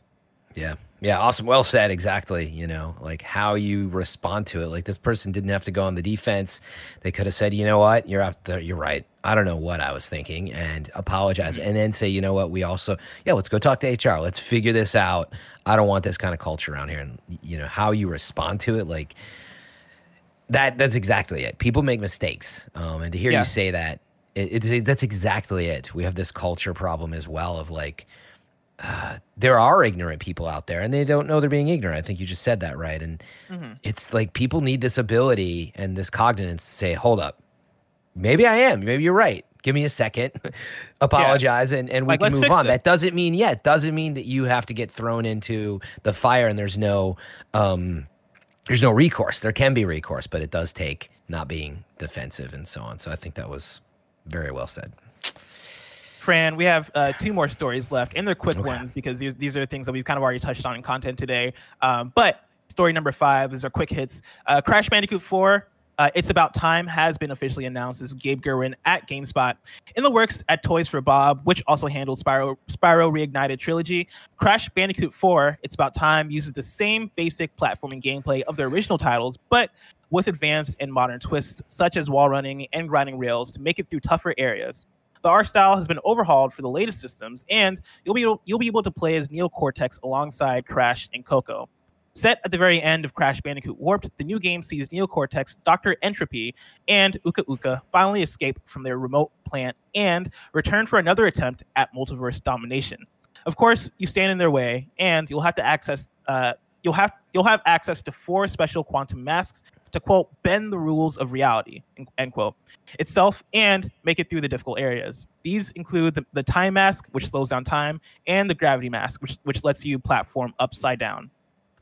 yeah. Yeah. Awesome. Well said. Exactly. You know, like how you respond to it. Like this person didn't have to go on the defense. They could have said, you know what, you're up there. You're right. I don't know what I was thinking and apologize. Mm-hmm. And then say, you know what, we also, yeah, let's go talk to HR. Let's figure this out. I don't want this kind of culture around here. And, you know, how you respond to it. Like that, that's exactly it. People make mistakes. Um, and to hear yeah. you say that, it, it, that's exactly it. We have this culture problem as well of like, uh, there are ignorant people out there and they don't know they're being ignorant. I think you just said that right. And mm-hmm. it's like people need this ability and this cognizance to say, hold up, maybe I am. Maybe you're right. Give me a second, <laughs> apologize, yeah. and, and we like, can move on. This. That doesn't mean, yeah, doesn't mean that you have to get thrown into the fire and there's no, um, there's no recourse. There can be recourse, but it does take not being defensive and so on. So I think that was very well said. Fran, we have uh, two more stories left, and they're quick okay. ones because these these are things that we've kind of already touched on in content today. Um, but story number five, these are quick hits. Uh, Crash Bandicoot 4 uh, it's About Time has been officially announced as Gabe Gurwin at GameSpot. In the works at Toys for Bob, which also handles Spyro, Spyro Reignited Trilogy, Crash Bandicoot 4, It's About Time uses the same basic platforming gameplay of the original titles, but with advanced and modern twists such as wall running and grinding rails to make it through tougher areas. The art style has been overhauled for the latest systems, and you'll be able, you'll be able to play as Neo Cortex alongside Crash and Coco. Set at the very end of Crash Bandicoot Warped, the new game sees Neo Cortex, Dr. N. Tropy, and Uka Uka finally escape from their remote plant and return for another attempt at multiverse domination. Of course, you stand in their way, and you'll have to access uh, you'll have you'll have access to four special quantum masks to quote bend the rules of reality end quote itself and make it through the difficult areas. These include the, the time mask which slows down time and the gravity mask which, which lets you platform upside down.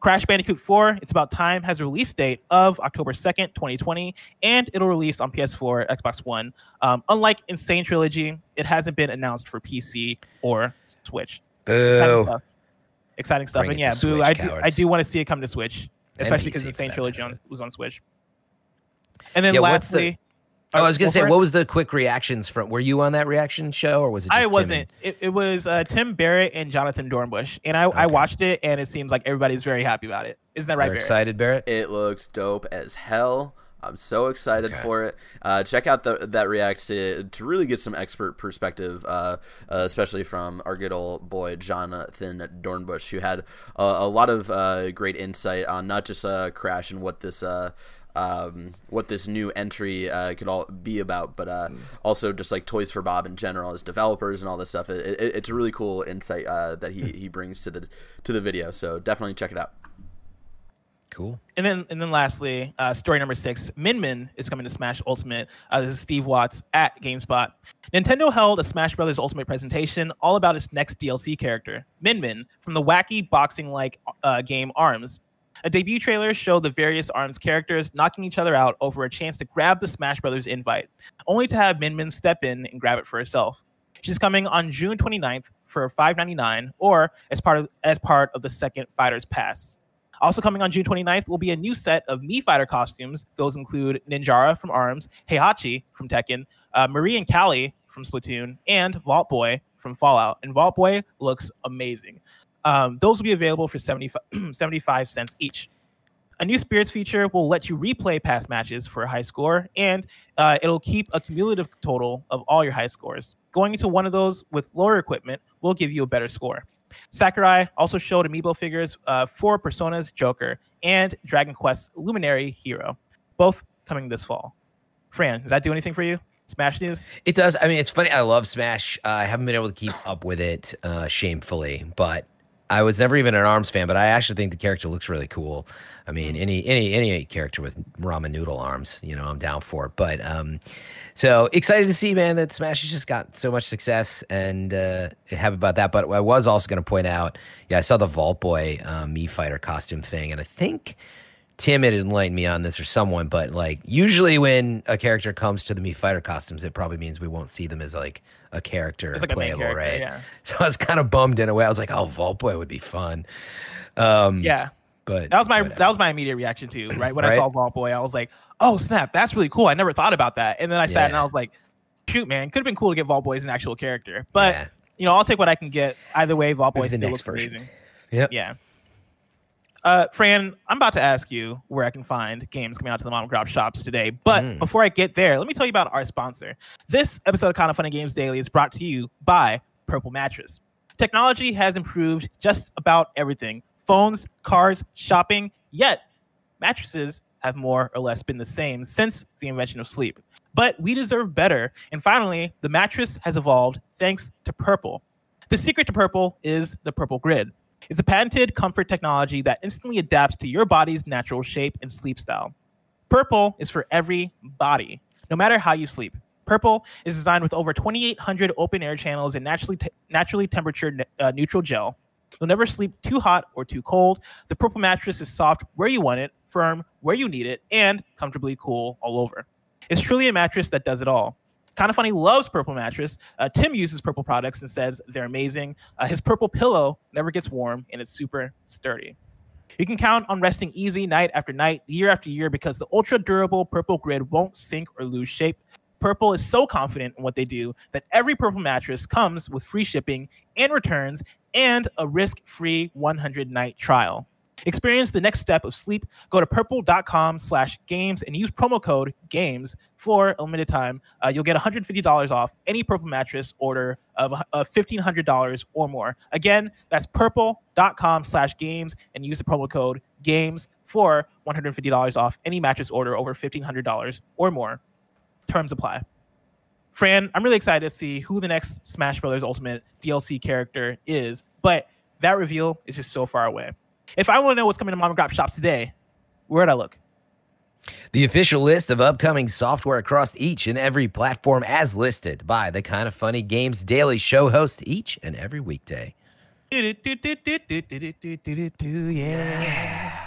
Crash bandicoot 4 it's about time has a release date of october 2nd 2020 and it'll release on ps4 xbox one. Um, unlike N. Sane Trilogy it hasn't been announced for pc or switch. Boo. Stuff. exciting stuff. And yeah boo i do i do want to see it come to switch especially because the N. Sane Trilogy on, was on Switch. And then yeah, lastly, the, oh, I was gonna say, what was the quick reactions from? Were you on that reaction show, or was it? I wasn't. And... It, it was uh, Tim Barrett and Jonathan Dornbush, and I, okay. I watched it, and it seems like everybody's very happy about it. Isn't that right? Barrett? excited, Barrett. It looks dope as hell. I'm so excited okay. for it. Uh, check out the, that reacts to to really get some expert perspective, uh, uh, especially from our good old boy Jonathan Dornbush, who had a, a lot of uh, great insight on not just uh, Crash and what this. Uh, um, what this new entry could all be about, but mm. also just like Toys for Bob in general as developers and all this stuff. It, it, it's a really cool insight that he, he brings to the to the video. So definitely check it out. Cool. And then and then lastly, uh, story number six, Min Min is coming to Smash Ultimate. Uh, this is Steve Watts at GameSpot. Nintendo held a Smash Brothers Ultimate presentation all about its next DLC character, Min Min, from the wacky boxing-like uh, game Arms. A debut trailer showed the various Arms characters knocking each other out over a chance to grab the Smash Brothers invite, only to have Min Min step in and grab it for herself. She's coming on June 29th for $5.99 or as part of as part of the second Fighters Pass. Also coming on June 29th will be a new set of Mii Fighter costumes. Those include Ninjara from ARMS, Heihachi from Tekken, uh, Marie and Callie from Splatoon, and Vault Boy from Fallout. And Vault Boy looks amazing. Um, those will be available for 75, <clears throat> 75 cents each. A new spirits feature will let you replay past matches for a high score, and uh, it'll keep a cumulative total of all your high scores. Going into one of those with lower equipment will give you a better score. Sakurai also showed amiibo figures uh, for Persona's Joker and Dragon Quest's Luminary Hero, both coming this fall. Fran, does that do anything for you? Smash news? It does. I mean, it's funny. I love Smash. Uh, I haven't been able to keep up with it uh, shamefully, but I was never even an Arms fan, but I actually think the character looks really cool. I mean, any any any character with ramen noodle arms, you know, I'm down for. It. But um, so excited to see, man, that Smash has just got so much success and uh, happy about that. But I was also going to point out, yeah, I saw the Vault Boy um, Mii Fighter costume thing, and I think Tim had enlightened me on this or someone, but like usually when a character comes to the Mii Fighter costumes, it probably means we won't see them as like a character like playable, character, right? Yeah. <laughs> So I was kind of bummed in a way. I was like, oh, Vault Boy would be fun. Um, yeah. But that was my whatever. that was my immediate reaction too, <clears throat> right? When Right? I saw Vault Boy, I was like, "Oh snap, that's really cool." I never thought about that, and then I sat and I was like, "Shoot, man, could have been cool to get Vault Boy as an actual character." But Yeah. you know, I'll take what I can get. Either way, Vault Boy the still looks version. amazing. Yep. Yeah. Uh, Fran, I'm about to ask you where I can find games coming out to the mom and grab shops today. But Mm. before I get there, let me tell you about our sponsor. This episode of Kind of Funny Games Daily is brought to you by Purple Mattress. Technology has improved just about everything phones, cars, shopping, yet mattresses have more or less been the same since the invention of sleep. But we deserve better. And finally, the mattress has evolved thanks to Purple. The secret to Purple is the Purple Grid. It's a patented comfort technology that instantly adapts to your body's natural shape and sleep style. Purple is for every body, no matter how you sleep. Purple is designed with over 2,800 open air channels and naturally te- naturally temperature uh, neutral gel. You'll never sleep too hot or too cold. The Purple mattress is soft where you want it, firm where you need it, and comfortably cool all over. It's truly a mattress that does it all. Kind of Funny loves Purple mattress. Uh, Tim uses Purple products and says they're amazing. Uh, his Purple pillow never gets warm and it's super sturdy. You can count on resting easy night after night, year after year, because the ultra durable Purple Grid won't sink or lose shape. Purple is so confident in what they do that every Purple mattress comes with free shipping and returns and a risk free 100 night trial. Experience the next step of sleep. Go to purple.com slash games and use promo code games for a limited time. Uh, you'll get $150 off any purple mattress order of uh, $1,500 or more. Again, that's purple.com slash games and use the promo code games for $150 off any mattress order over $1,500 or more. Terms apply. Fran, I'm really excited to see who the next Smash Brothers Ultimate DLC character is, but that reveal is just so far away. If I want to know what's coming to Mom and pop shops today, where'd I look? The official list of upcoming software across each and every platform as listed by the Kind of Funny Games Daily Show host each and every weekday. Yeah.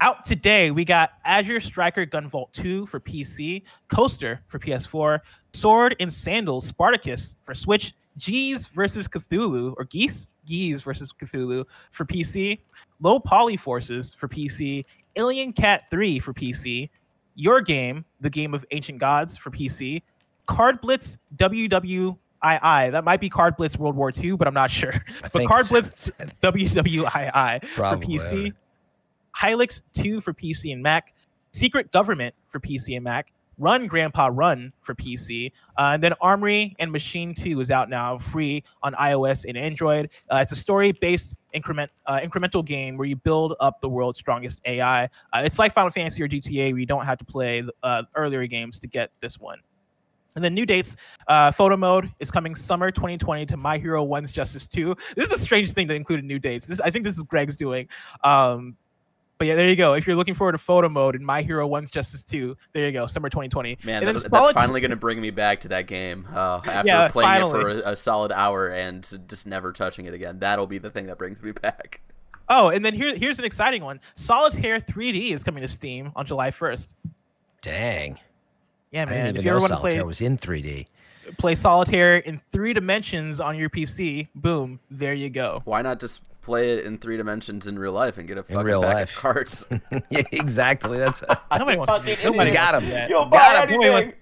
Out today, we got Azure Striker Gunvolt 2 for PC, Coaster for PS4, Sword and Sandals Spartacus for Switch, Geese versus Cthulhu, or Geese? Geese versus Cthulhu for PC, Low Poly Forces for PC, Alien Cat 3 for PC, Your Game, the game of ancient gods for PC, Card Blitz WWII. That might be Card Blitz World War II, but I'm not sure. <laughs> but Card. Blitz <laughs> WWII for PC, Hylix 2 for PC and Mac, Secret Government for PC and Mac, Run Grandpa Run for PC, uh, and then Armory and Machine 2 is out now, free on iOS and Android. Uh, it's a story-based increment uh, incremental game where you build up the world's strongest AI. Uh, it's like Final Fantasy or GTA, where you don't have to play uh, earlier games to get this one. And then new dates, uh, photo mode is coming summer 2020 to My Hero One's Justice 2. This is a strange thing to include in new dates. This I think this is Greg's doing. Um, but yeah, there you go. If you're looking forward to photo mode in My Hero One's Justice 2, there you go, summer 2020. Man, And then that, that's finally going to bring me back to that game. Uh, <laughs> after Yeah, playing it for a, a solid hour and just never touching it again, that'll be the thing that brings me <laughs> back. Oh, and then here, here's an exciting one. Solitaire 3D is coming to Steam on July 1st. Dang. Yeah, I didn't man. even If you know ever want to Solitaire play was in 3D. play Solitaire in three dimensions on your PC, boom, there you go. Why not just play it in three dimensions in real life and get a fucking real pack life. of cards? yeah, <laughs> exactly. That's <laughs> Nobody wants to. fucking Nobody. Got to him. do. You'll Got buy him. anything.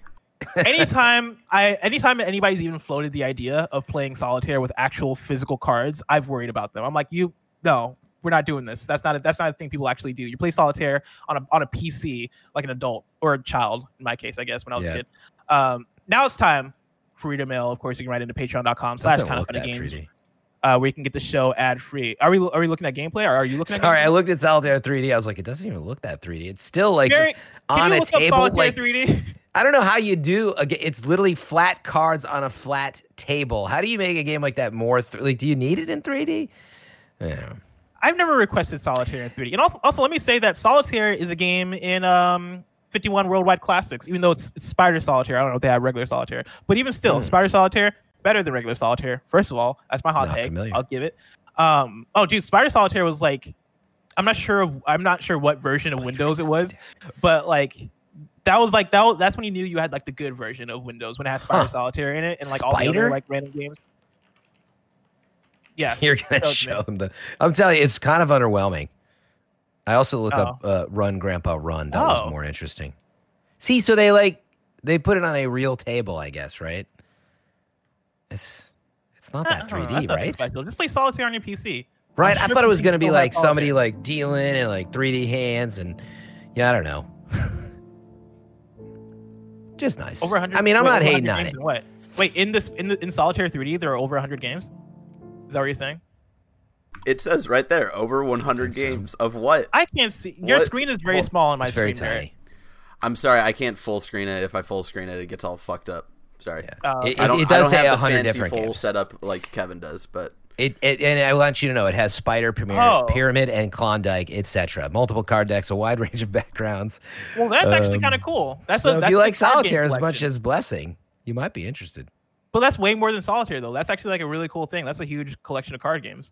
<laughs> anytime I anytime anybody's even floated the idea of playing solitaire with actual physical cards, I've worried about them. I'm like, you no, we're not doing this. That's not a, that's not a thing people actually do. You play solitaire on a on a PC like an adult or a child in my case, I guess when I was Yeah. a kid. Um, now it's time for reader mail. Of course, you can write into patreon.com slash doesn't kind of funny games 3D. Uh, where you can get the show ad free. Are we are we looking at gameplay or are you looking at Sorry, I looked at Solitaire 3D. I was like, it doesn't even look that 3D. It's still like Gary, on you a table. Like 3D? <laughs> I don't know how you do. A, it's literally flat cards on a flat table. How do you make a game like that more? Th- like, do you need it in 3D? Yeah. I've never requested Solitaire in 3D. And also, also let me say that Solitaire is a game in um 51 Worldwide Classics, even though it's, it's Spider Solitaire. I don't know if they have regular Solitaire, but even still, Hmm. Spider Solitaire better than regular Solitaire. First of all, that's my hot Not take. familiar. I'll give it. Um, oh, dude, Spider Solitaire was like, I'm not sure. Of, I'm not sure what version of Spider Windows it was, but like. That was like that. Was, that's when you knew you had like the good version of Windows when it had Spider Huh. Solitaire in it and like all the other like random games. Yes, You're gonna me. show them the. I'm telling you, it's kind of underwhelming. I also look Oh. up uh, "Run, Grandpa, Run." That Oh. was more interesting. See, so they like they put it on a real table, I guess, right? It's it's not that <laughs> 3D, right? special. Just play Solitaire on your PC. Right. I'm <laughs> I sure thought it was gonna be like somebody like dealing and like 3D hands and yeah, I don't know. <laughs> Just nice. Over 100. I mean, I'm wait, not hating on it. What? Wait, in this in the, in Solitaire 3D, there are over 100 games. Is that what you're saying? It says right there, over 100 think so. games of what? I can't see. Your What? screen is very Well, small on my It's very screen. Barrett. tiny. I'm sorry, I can't full screen it. If I full screen it, it gets all fucked up. Sorry. Yeah. Uh, It- I don't, it I does don't say have the 100 fancy different full games. setup like Kevin does, but It, it and I want you to know it has Spider, Pyramid, Oh. Pyramid, and Klondike, etc. Multiple card decks, a wide <laughs> range of backgrounds. well, that's actually Um, kind of cool. That's so a, if you a like solitaire as much as Blessing, you might be interested. But that's way more than Solitaire, though. That's actually like a really cool thing. That's a huge collection of card games.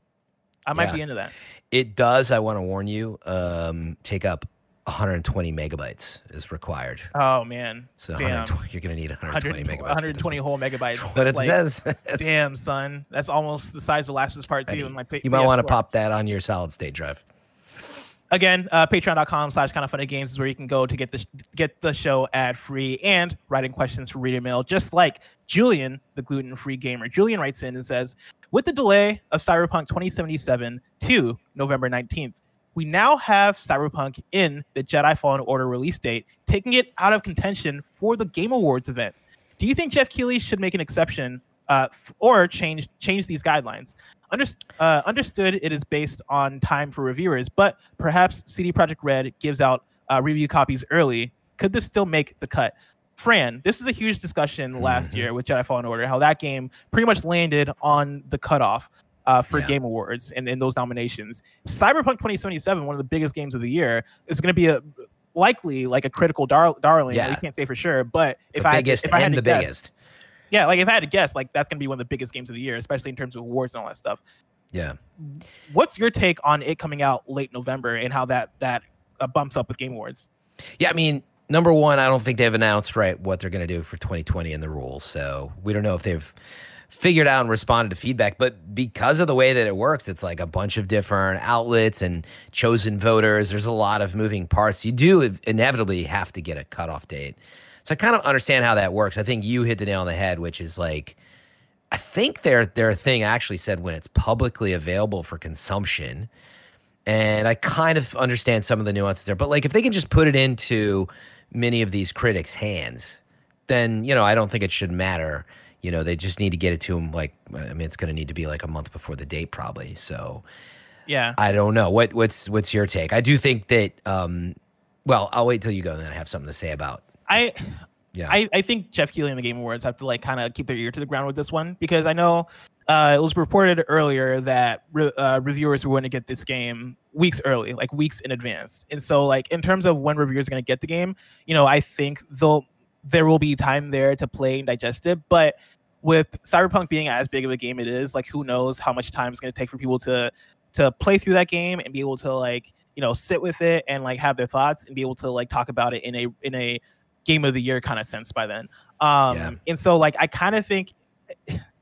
I might Yeah. be into that. It does. I want to warn you. Um, take up 120 megabytes is required. Oh man, So 120, you're gonna need 120 120, megabytes. 120 whole megabytes. <laughs> That's what it like, says. <laughs> Damn, son, that's almost the size of Last Part Two. In my you might want to pop that on your solid state drive. again uh, patreon.com slash kind of funny games is where you can go to get the get the show ad free and writing questions for reader mail just like julian the gluten-free gamer julian writes in and says with the delay of cyberpunk 2077 to november 19th we now have cyberpunk in the jedi fallen order release date taking it out of contention for the game awards event do you think Geoff Keighley should make an exception uh, f- or change change these guidelines Underst- uh, understood it is based on time for reviewers, but perhaps CD Projekt Red gives out uh, review copies early. Could this still make the cut? Fran, this is a huge discussion last Mhm. year with Jedi Fallen Order, how that game pretty much landed on the cutoff uh, for Yeah. Game Awards and in those nominations. Cyberpunk 2077, one of the biggest games of the year, is going to be a likely like a critical dar- darling. Yeah. You can't say for sure, but if the I had to- biggest if I had and to the guess, biggest. yeah, like if I had to guess, like that's gonna be one of the biggest games of the year, especially in terms of awards and all that stuff. Yeah. What's your take on it coming out late November and how that that uh, bumps up with Game Awards? Yeah, I mean, number one, I don't think they've announced right what they're going to do for 2020 and the rules. So we don't know if they've figured out and responded to feedback. But because of the way that it works, it's like a bunch of different outlets and chosen voters. There's a lot of moving parts. You do inevitably have to get a cutoff date. So I kind of understand how that works. I think you hit the nail on the head, which is like, I think their their thing actually said when it's publicly available for consumption. And I kind of understand some of the nuances there. But like if they can just put it into many of these critics' hands, then you know, I don't think it should matter. You know, they just need to get it to them like I mean it's gonna need to be like a month before the date probably. So Yeah, I don't know. What what's what's your take? I do think that um well, I'll wait till you go and then I have something to say about I <clears throat> yeah. I, I think Geoff Keighley and the Game Awards have to like kind of keep their ear to the ground with this one because I know uh, it was reported earlier that re- uh, reviewers were going to get this game weeks early, like weeks in advance. And so, like in terms of when reviewers are going to get the game, you know, I think they'll there will be time there to play and digest it. But with Cyberpunk being as big of a game it is, like who knows how much time it's going to take for people to to play through that game and be able to like you know sit with it and like have their thoughts and be able to like talk about it in a in a game of the year kind of sense by then. Um, Yeah. And so, like, I kind of think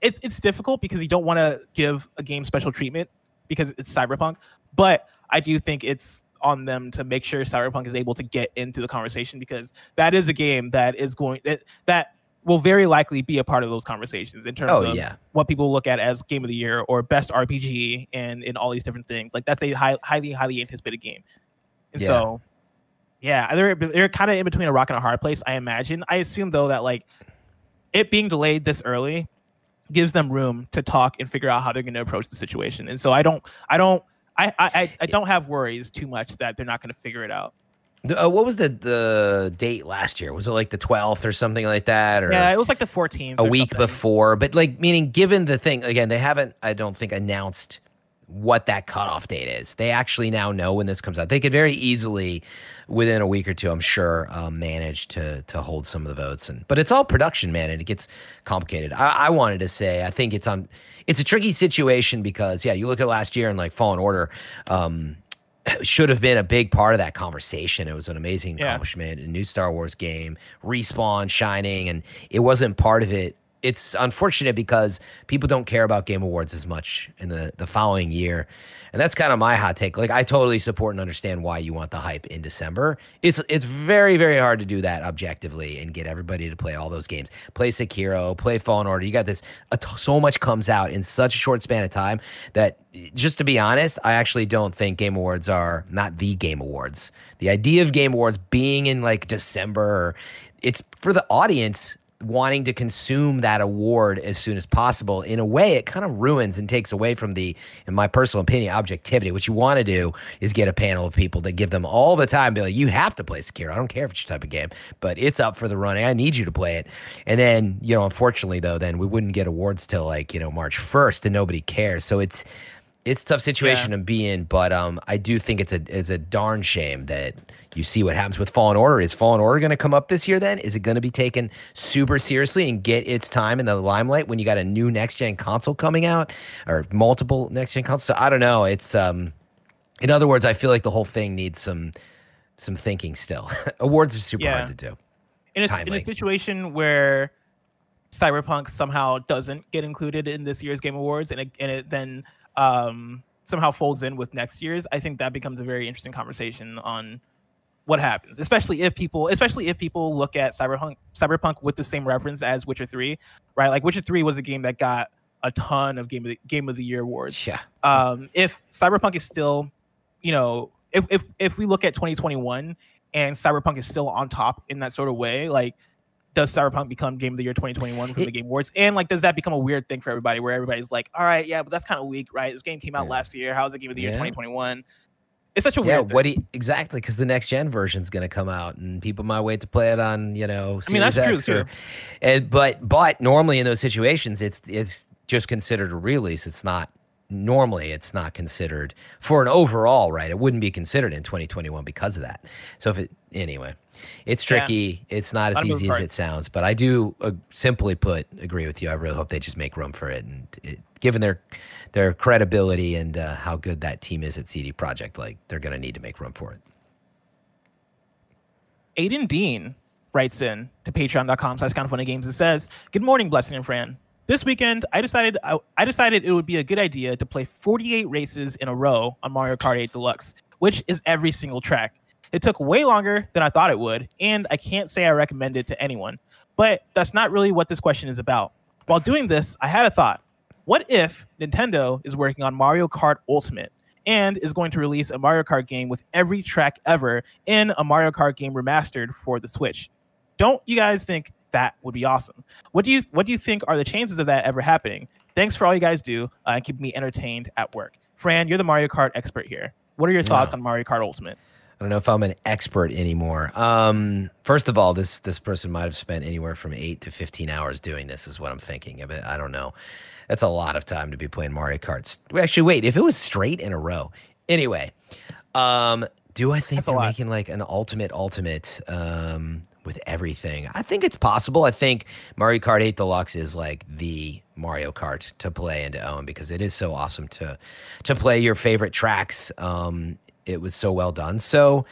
it's it's difficult because you don't want to give a game special treatment because it's Cyberpunk, but I do think it's on them to make sure Cyberpunk is able to get into the conversation because that is a game that is going that that will very likely be a part of those conversations in terms oh of yeah. what people look at as game of the year or best RPG and in all these different things. Like that's a high, highly highly anticipated game. And Yeah. so yeah, they're they're kind of in between a rock and a hard place, I imagine. I assume though that like it being delayed this early gives them room to talk and figure out how they're going to approach the situation. And so I don't I don't I I I- I don't have worries too much that they're not going to figure it out. Uh, what was the the date last year? Was it like the 12th or something like that or Yeah, it was like the 14th. a week something. before, but like meaning given the thing again, they haven't I don't think announced what that cutoff date is. They actually now know when this comes out. They could very easily, within a week or two, I'm sure, um, manage to to hold some of the votes. And but it's all production, man, and it gets complicated. I, I wanted to say I think it's on. It's a tricky situation because yeah, you look at last year and like Fallen Order. Um, should have been a big part of that conversation. It was an amazing yeah. accomplishment, a new Star Wars game, Respawn, Shining, and it wasn't part of it it's unfortunate because people don't care about game awards as much in the the following year. And that's kind of my hot take. Like i totally support and understand why you want the hype in december. It's it's very very hard to do that objectively and get everybody to play all those games. Play sekiro play fallen order. You got this so much comes out in such a short span of time that just to be honest i actually don't think game awards are not the game awards. The idea of game awards being in like december it's for the audience wanting to consume that award as soon as possible. In a way it kind of ruins and takes away from the in my personal opinion objectivity. What you want to do is get a panel of people that give them all the time be like you have to play Sekiro. I don't care if it's your type of game but it's up for the running I need you to play it. And then you know unfortunately though then we wouldn't get awards till like you know March 1st and nobody cares. So it's it's a tough situation yeah. to be in, but um, I do think it's a it's a darn shame that you see what happens with Fallen Order. Is Fallen Order going to come up this year? Then is it going to be taken super seriously and get its time in the limelight when you got a new next gen console coming out or multiple next gen consoles? So I don't know. It's um, in other words, I feel like the whole thing needs some some thinking still. <laughs> Awards are super yeah. hard to do. In a, in a situation where Cyberpunk somehow doesn't get included in this year's Game Awards, and it, and it then um, somehow folds in with next year's, I think that becomes a very interesting conversation on what happens, especially if people, especially if people look at Cyberpunk, Cyberpunk with the same reference as Witcher Three, right? Like Witcher Three was a game that got a ton of game of the, game of the year awards. Yeah. Um, if Cyberpunk is still, you know, if if if we look at 2021 and Cyberpunk is still on top in that sort of way, like does Cyberpunk become Game of the Year 2021 from it, the Game Awards? And like, does that become a weird thing for everybody, where everybody's like, "All right, yeah, but that's kind of weak, right? This game came out yeah. last year. How's it Game of the Year 2021?" It's such a yeah, weird. Yeah, what you, exactly? Because the next gen version is going to come out, and people might wait to play it on, you know, Series I mean that's X true or, too. And but but normally in those situations, it's it's just considered a release. It's not normally it's not considered for an overall right it wouldn't be considered in 2021 because of that so if it anyway it's tricky yeah. it's not as easy as it sounds but i do uh, simply put agree with you i really hope they just make room for it and it, given their their credibility and uh, how good that team is at cd projekt like they're going to need to make room for it aiden dean writes in to patreon.com slash kind of funny games and says good morning blessing and fran this weekend, I decided I, I, decided it would be a good idea to play 48 races in a row on Mario Kart 8 Deluxe, which is every single track. It took way longer than I thought it would, and I can't say I recommend it to anyone. But that's not really what this question is about. While doing this, I had a thought. What if Nintendo is working on Mario Kart Ultimate and is going to release a Mario Kart game with every track ever in a Mario Kart game remastered for the Switch? Don't you guys think that would be awesome. What do you what do you think are the chances of that ever happening? Thanks for all you guys do uh, and keep me entertained at work. Fran, you're the Mario Kart expert here. What are your thoughts on Mario Kart Ultimate? I don't know if I'm an expert anymore. Um, first of all, this this person might have spent anywhere from eight to fifteen hours doing this. Is what I'm thinking of it. I don't know. That's a lot of time to be playing Mario Kart. Actually, wait. If it was straight in a row. Anyway, um, do I think That's they're making like an ultimate ultimate? Um, with everything. I think it's possible. I think Mario Kart 8 Deluxe is like the Mario Kart to play and to own because it is so awesome to to play your favorite tracks. Um, it was so well done. So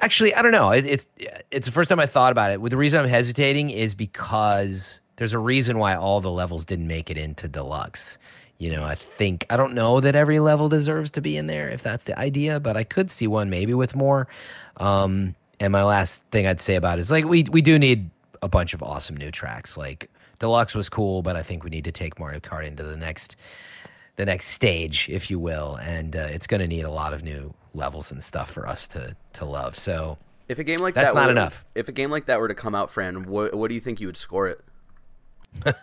actually, I don't know. It, it's it's the first time I thought about it. The reason I'm hesitating is because there's a reason why all the levels didn't make it into Deluxe. You know, I think I don't know that every level deserves to be in there if that's the idea, but I could see one maybe with more. Um, and my last thing I'd say about it is like we we do need a bunch of awesome new tracks. Like Deluxe was cool, but I think we need to take Mario Kart into the next the next stage, if you will, and uh, it's going to need a lot of new levels and stuff for us to to love. So if a game like that's that not were, enough. If a game like that were to come out, Fran, what what do you think you would score it? <laughs>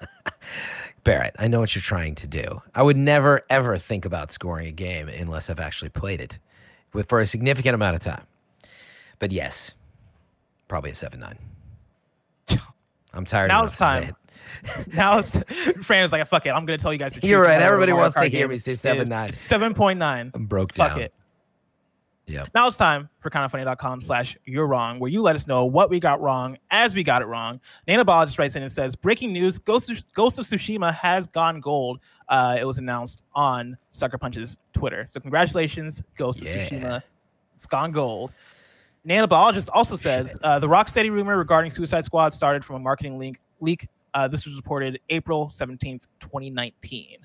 Barrett, I know what you're trying to do. I would never ever think about scoring a game unless I've actually played it with for a significant amount of time. But yes, probably a seven nine. <laughs> I'm tired. Now it's time. <laughs> now it's Fran is like, fuck it, I'm gonna tell you guys. You're right. Everybody wants to hear me say seven nine. 7.9. I'm broke Fuck it. Yep. Now it's time for kindoffunny.com slash you're wrong, where you let us know what we got wrong as we got it wrong. Nanobiologist writes in and says, Breaking news Ghost of, Ghost of Tsushima has gone gold. Uh, it was announced on Sucker Punch's Twitter. So congratulations, Ghost of Tsushima. It's gone gold. Nanobiologist also says uh, the Rocksteady rumor regarding Suicide Squad started from a marketing link leak. Uh, this was reported April 17th, 2019.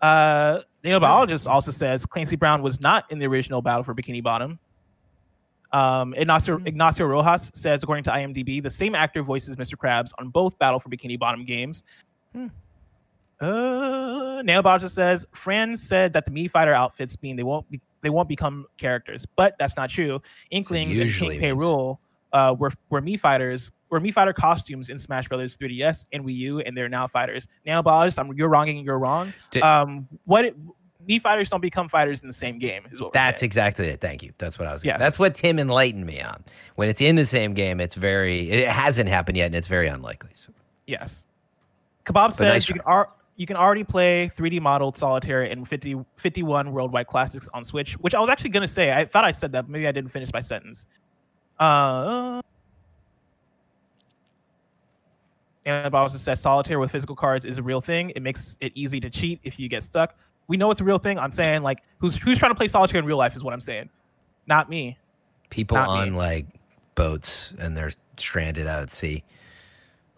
Uh, Nanobiologist also says Clancy Brown was not in the original Battle for Bikini Bottom. Um, Ignacio, Ignacio Rojas says, according to IMDb, the same actor voices Mr. Krabs on both Battle for Bikini Bottom games. Hmm. Uh, Nanobiologist says Fran said that the Mii Fighter outfits mean they won't be they won't become characters, but that's not true. Inklings and usually King K. means. Rule uh, were were Mii Fighters were Mii Fighter costumes in Smash Brothers 3DS and Wii U, and they're now fighters. Now, Nanobiologist, I'm you're wrong and you're wrong. Did- um, what it, Mii Fighters don't become fighters in the same game is what That's saying. exactly it. Thank you. That's what I was. Yes. That's what Tim enlightened me on. When it's in the same game, it's very. It hasn't happened yet, and it's very unlikely. So. Yes. Kebab says nice you can, ar- you can already play 3D modeled solitaire in 50, 51 worldwide classics on Switch, which I was actually going to say. I thought I said that. but Maybe I didn't finish my sentence. Uh, and also says solitaire with physical cards is a real thing. It makes it easy to cheat if you get stuck. We know it's a real thing. I'm saying like who's who's trying to play solitaire in real life is what I'm saying. Not me. People Not me. on like boats and they're stranded out at sea.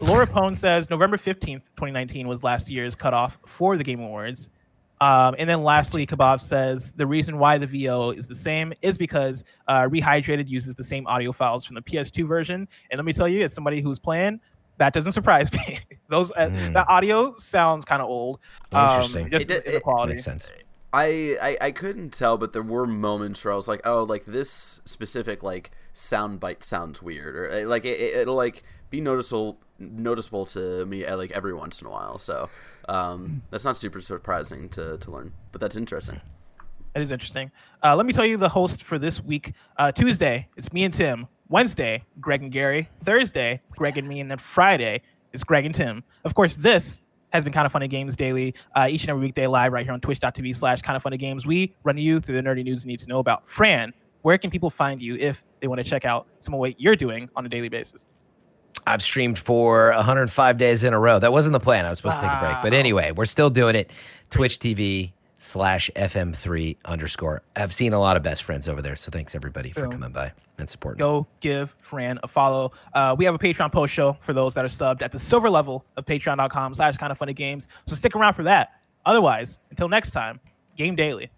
Laura <laughs> Pone says November 15th, 2019 was last year's cutoff for the Game Awards. Um, and then lastly, Kebab says the reason why the VO is the same is because uh, Rehydrated uses the same audio files from the PS2 version. And let me tell you, as somebody who's playing, that doesn't surprise <laughs> me. Those uh, Mm. that audio sounds kind of old. Um, Interesting. just It- in the it- quality. Makes sense. I, I I couldn't tell, but there were moments where I was like, oh, like this specific like sound bite sounds weird, or like it, it- it'll like be noticeable noticeable to me uh, like every once in a while. So um, that's not super surprising to to learn, but that's interesting. That is interesting. Uh, let me tell you the host for this week. Uh, Tuesday, it's me and Tim. Wednesday, Greg and Gary. Thursday, Greg and me. And then Friday, it's Greg and Tim. Of course, this has been Kind of Funny Games Daily, uh, each and every weekday live right here on twitch.tv slash Kind of Funny Games. We run you through the nerdy news you need to know about. Fran, where can people find you if they want to check out some of what you're doing on a daily basis? I've streamed for 105 days in a row. That wasn't the plan. I was supposed to take a break. But anyway, we're still doing it. Twitch TV slash FM3 underscore. I've seen a lot of best friends over there. So thanks everybody for Boom. coming by and supporting. go give Fran a follow. Uh, we have a Patreon post show for those that are subbed at the silver level of patreon.com slash kind of funny games. So stick around for that. Otherwise, until next time, game daily.